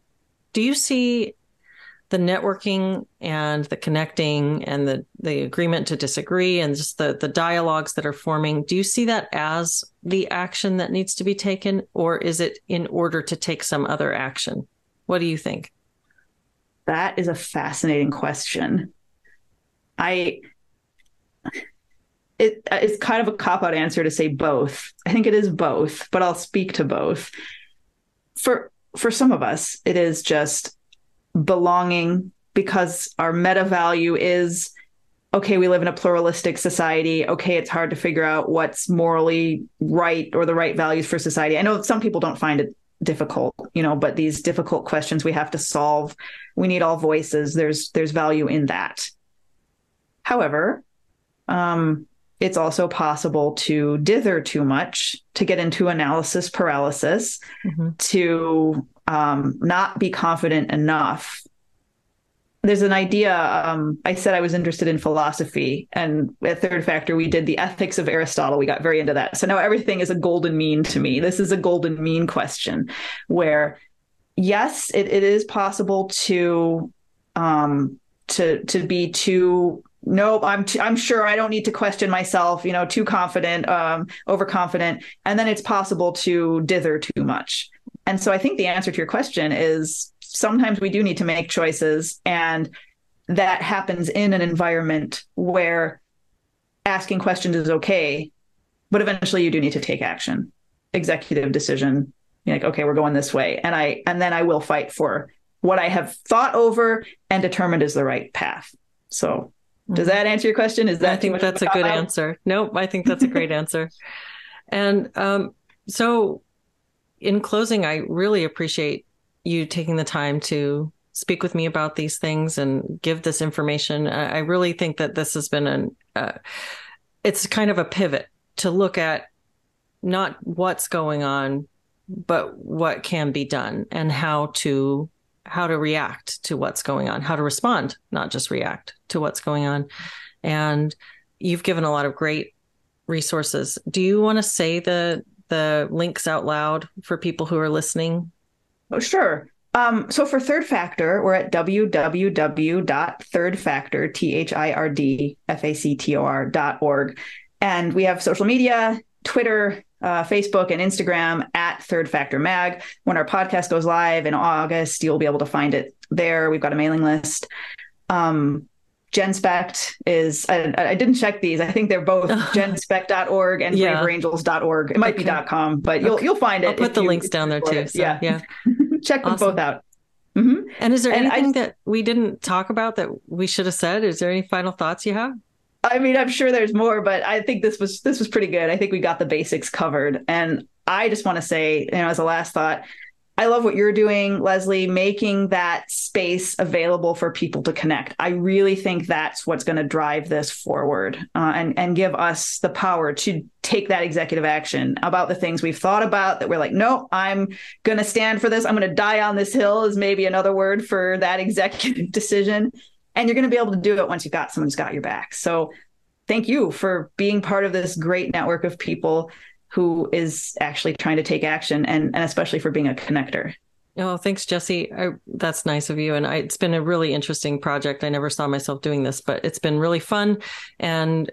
do you see the networking and the connecting and the the agreement to disagree and just the the dialogues that are forming do you see that as the action that needs to be taken or is it in order to take some other action? What do you think? That is a fascinating question. I it, it's kind of a cop out answer to say both. I think it is both but i'll speak to both. For for some of us it is just belonging because our meta value is okay, we live in a pluralistic society. Okay, it's hard to figure out what's morally right or the right values for society. I know some people don't find it difficult, you know, but these difficult questions we have to solve. We need all voices. There's there's value in that. However, um, it's also possible to dither too much, to get into analysis paralysis, mm-hmm. to um, not be confident enough. There's an idea. Um, I said I was interested in philosophy, and at Third Factor, we did the ethics of Aristotle. We got very into that. So now everything is a golden mean to me. This is a golden mean question where, yes, it, it is possible to um, to to be too nope i'm i'm sure i don't need to question myself you know too confident um overconfident and then it's possible to dither too much and so I think the answer to your question is sometimes we do need to make choices. And that happens in an environment where asking questions is okay, but eventually you do need to take action, executive decision. You're like, okay, we're going this way. And I, and then I will fight for what I have thought over and determined is the right path. So does that answer your question? Is that I think that's a good out? answer. Nope. I think that's a great answer. And um, so in closing, I really appreciate you taking the time to speak with me about these things and give this information. I, really think that this has been an, uh, it's kind of a pivot to look at not what's going on, but what can be done and how to how to react to what's going on, how to respond, not just react to what's going on. And you've given a lot of great resources. Do you want to say the the links out loud for people who are listening? Oh, sure. Um, so for Third Factor, we're at www.thirdfactor, T-H-I-R-D, dot org. And we have social media, Twitter, uh, Facebook, and Instagram at Third Factor Mag. When our podcast goes live in August, you'll be able to find it there. We've got a mailing list. Um, Genspect is, I, I, didn't check these. I think they're both genspect.org and yeah. braverangels.org. It might okay. be .com, but you'll, okay. you'll find it. I'll put the links down there too. So, yeah. Yeah. check them awesome. both out. Mm-hmm. And is there and anything I, that we didn't talk about that we should have said? Is there any final thoughts you have? I mean, I'm sure there's more, but I think this was this was pretty good. I think we got the basics covered. And I just want to say, you know, as a last thought, I love what you're doing, Leslie, making that space available for people to connect. I really think that's what's going to drive this forward uh, and, and give us the power to take that executive action about the things we've thought about that we're like, no, I'm going to stand for this. I'm going to die on this hill, is maybe another word for that executive decision. And you're going to be able to do it once you've got someone who's got your back. So thank you for being part of this great network of people who is actually trying to take action and, and especially for being a connector. Oh, thanks, Jessie. I, that's nice of you. And I, it's been a really interesting project. I never saw myself doing this, but it's been really fun and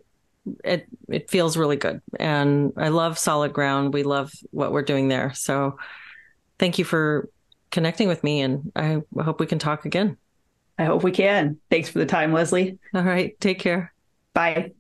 it it feels really good. And I love Solid Ground. We love what we're doing there. So thank you for connecting with me. And I hope we can talk again. I hope we can. Thanks for the time, Leslie. All right. Take care. Bye.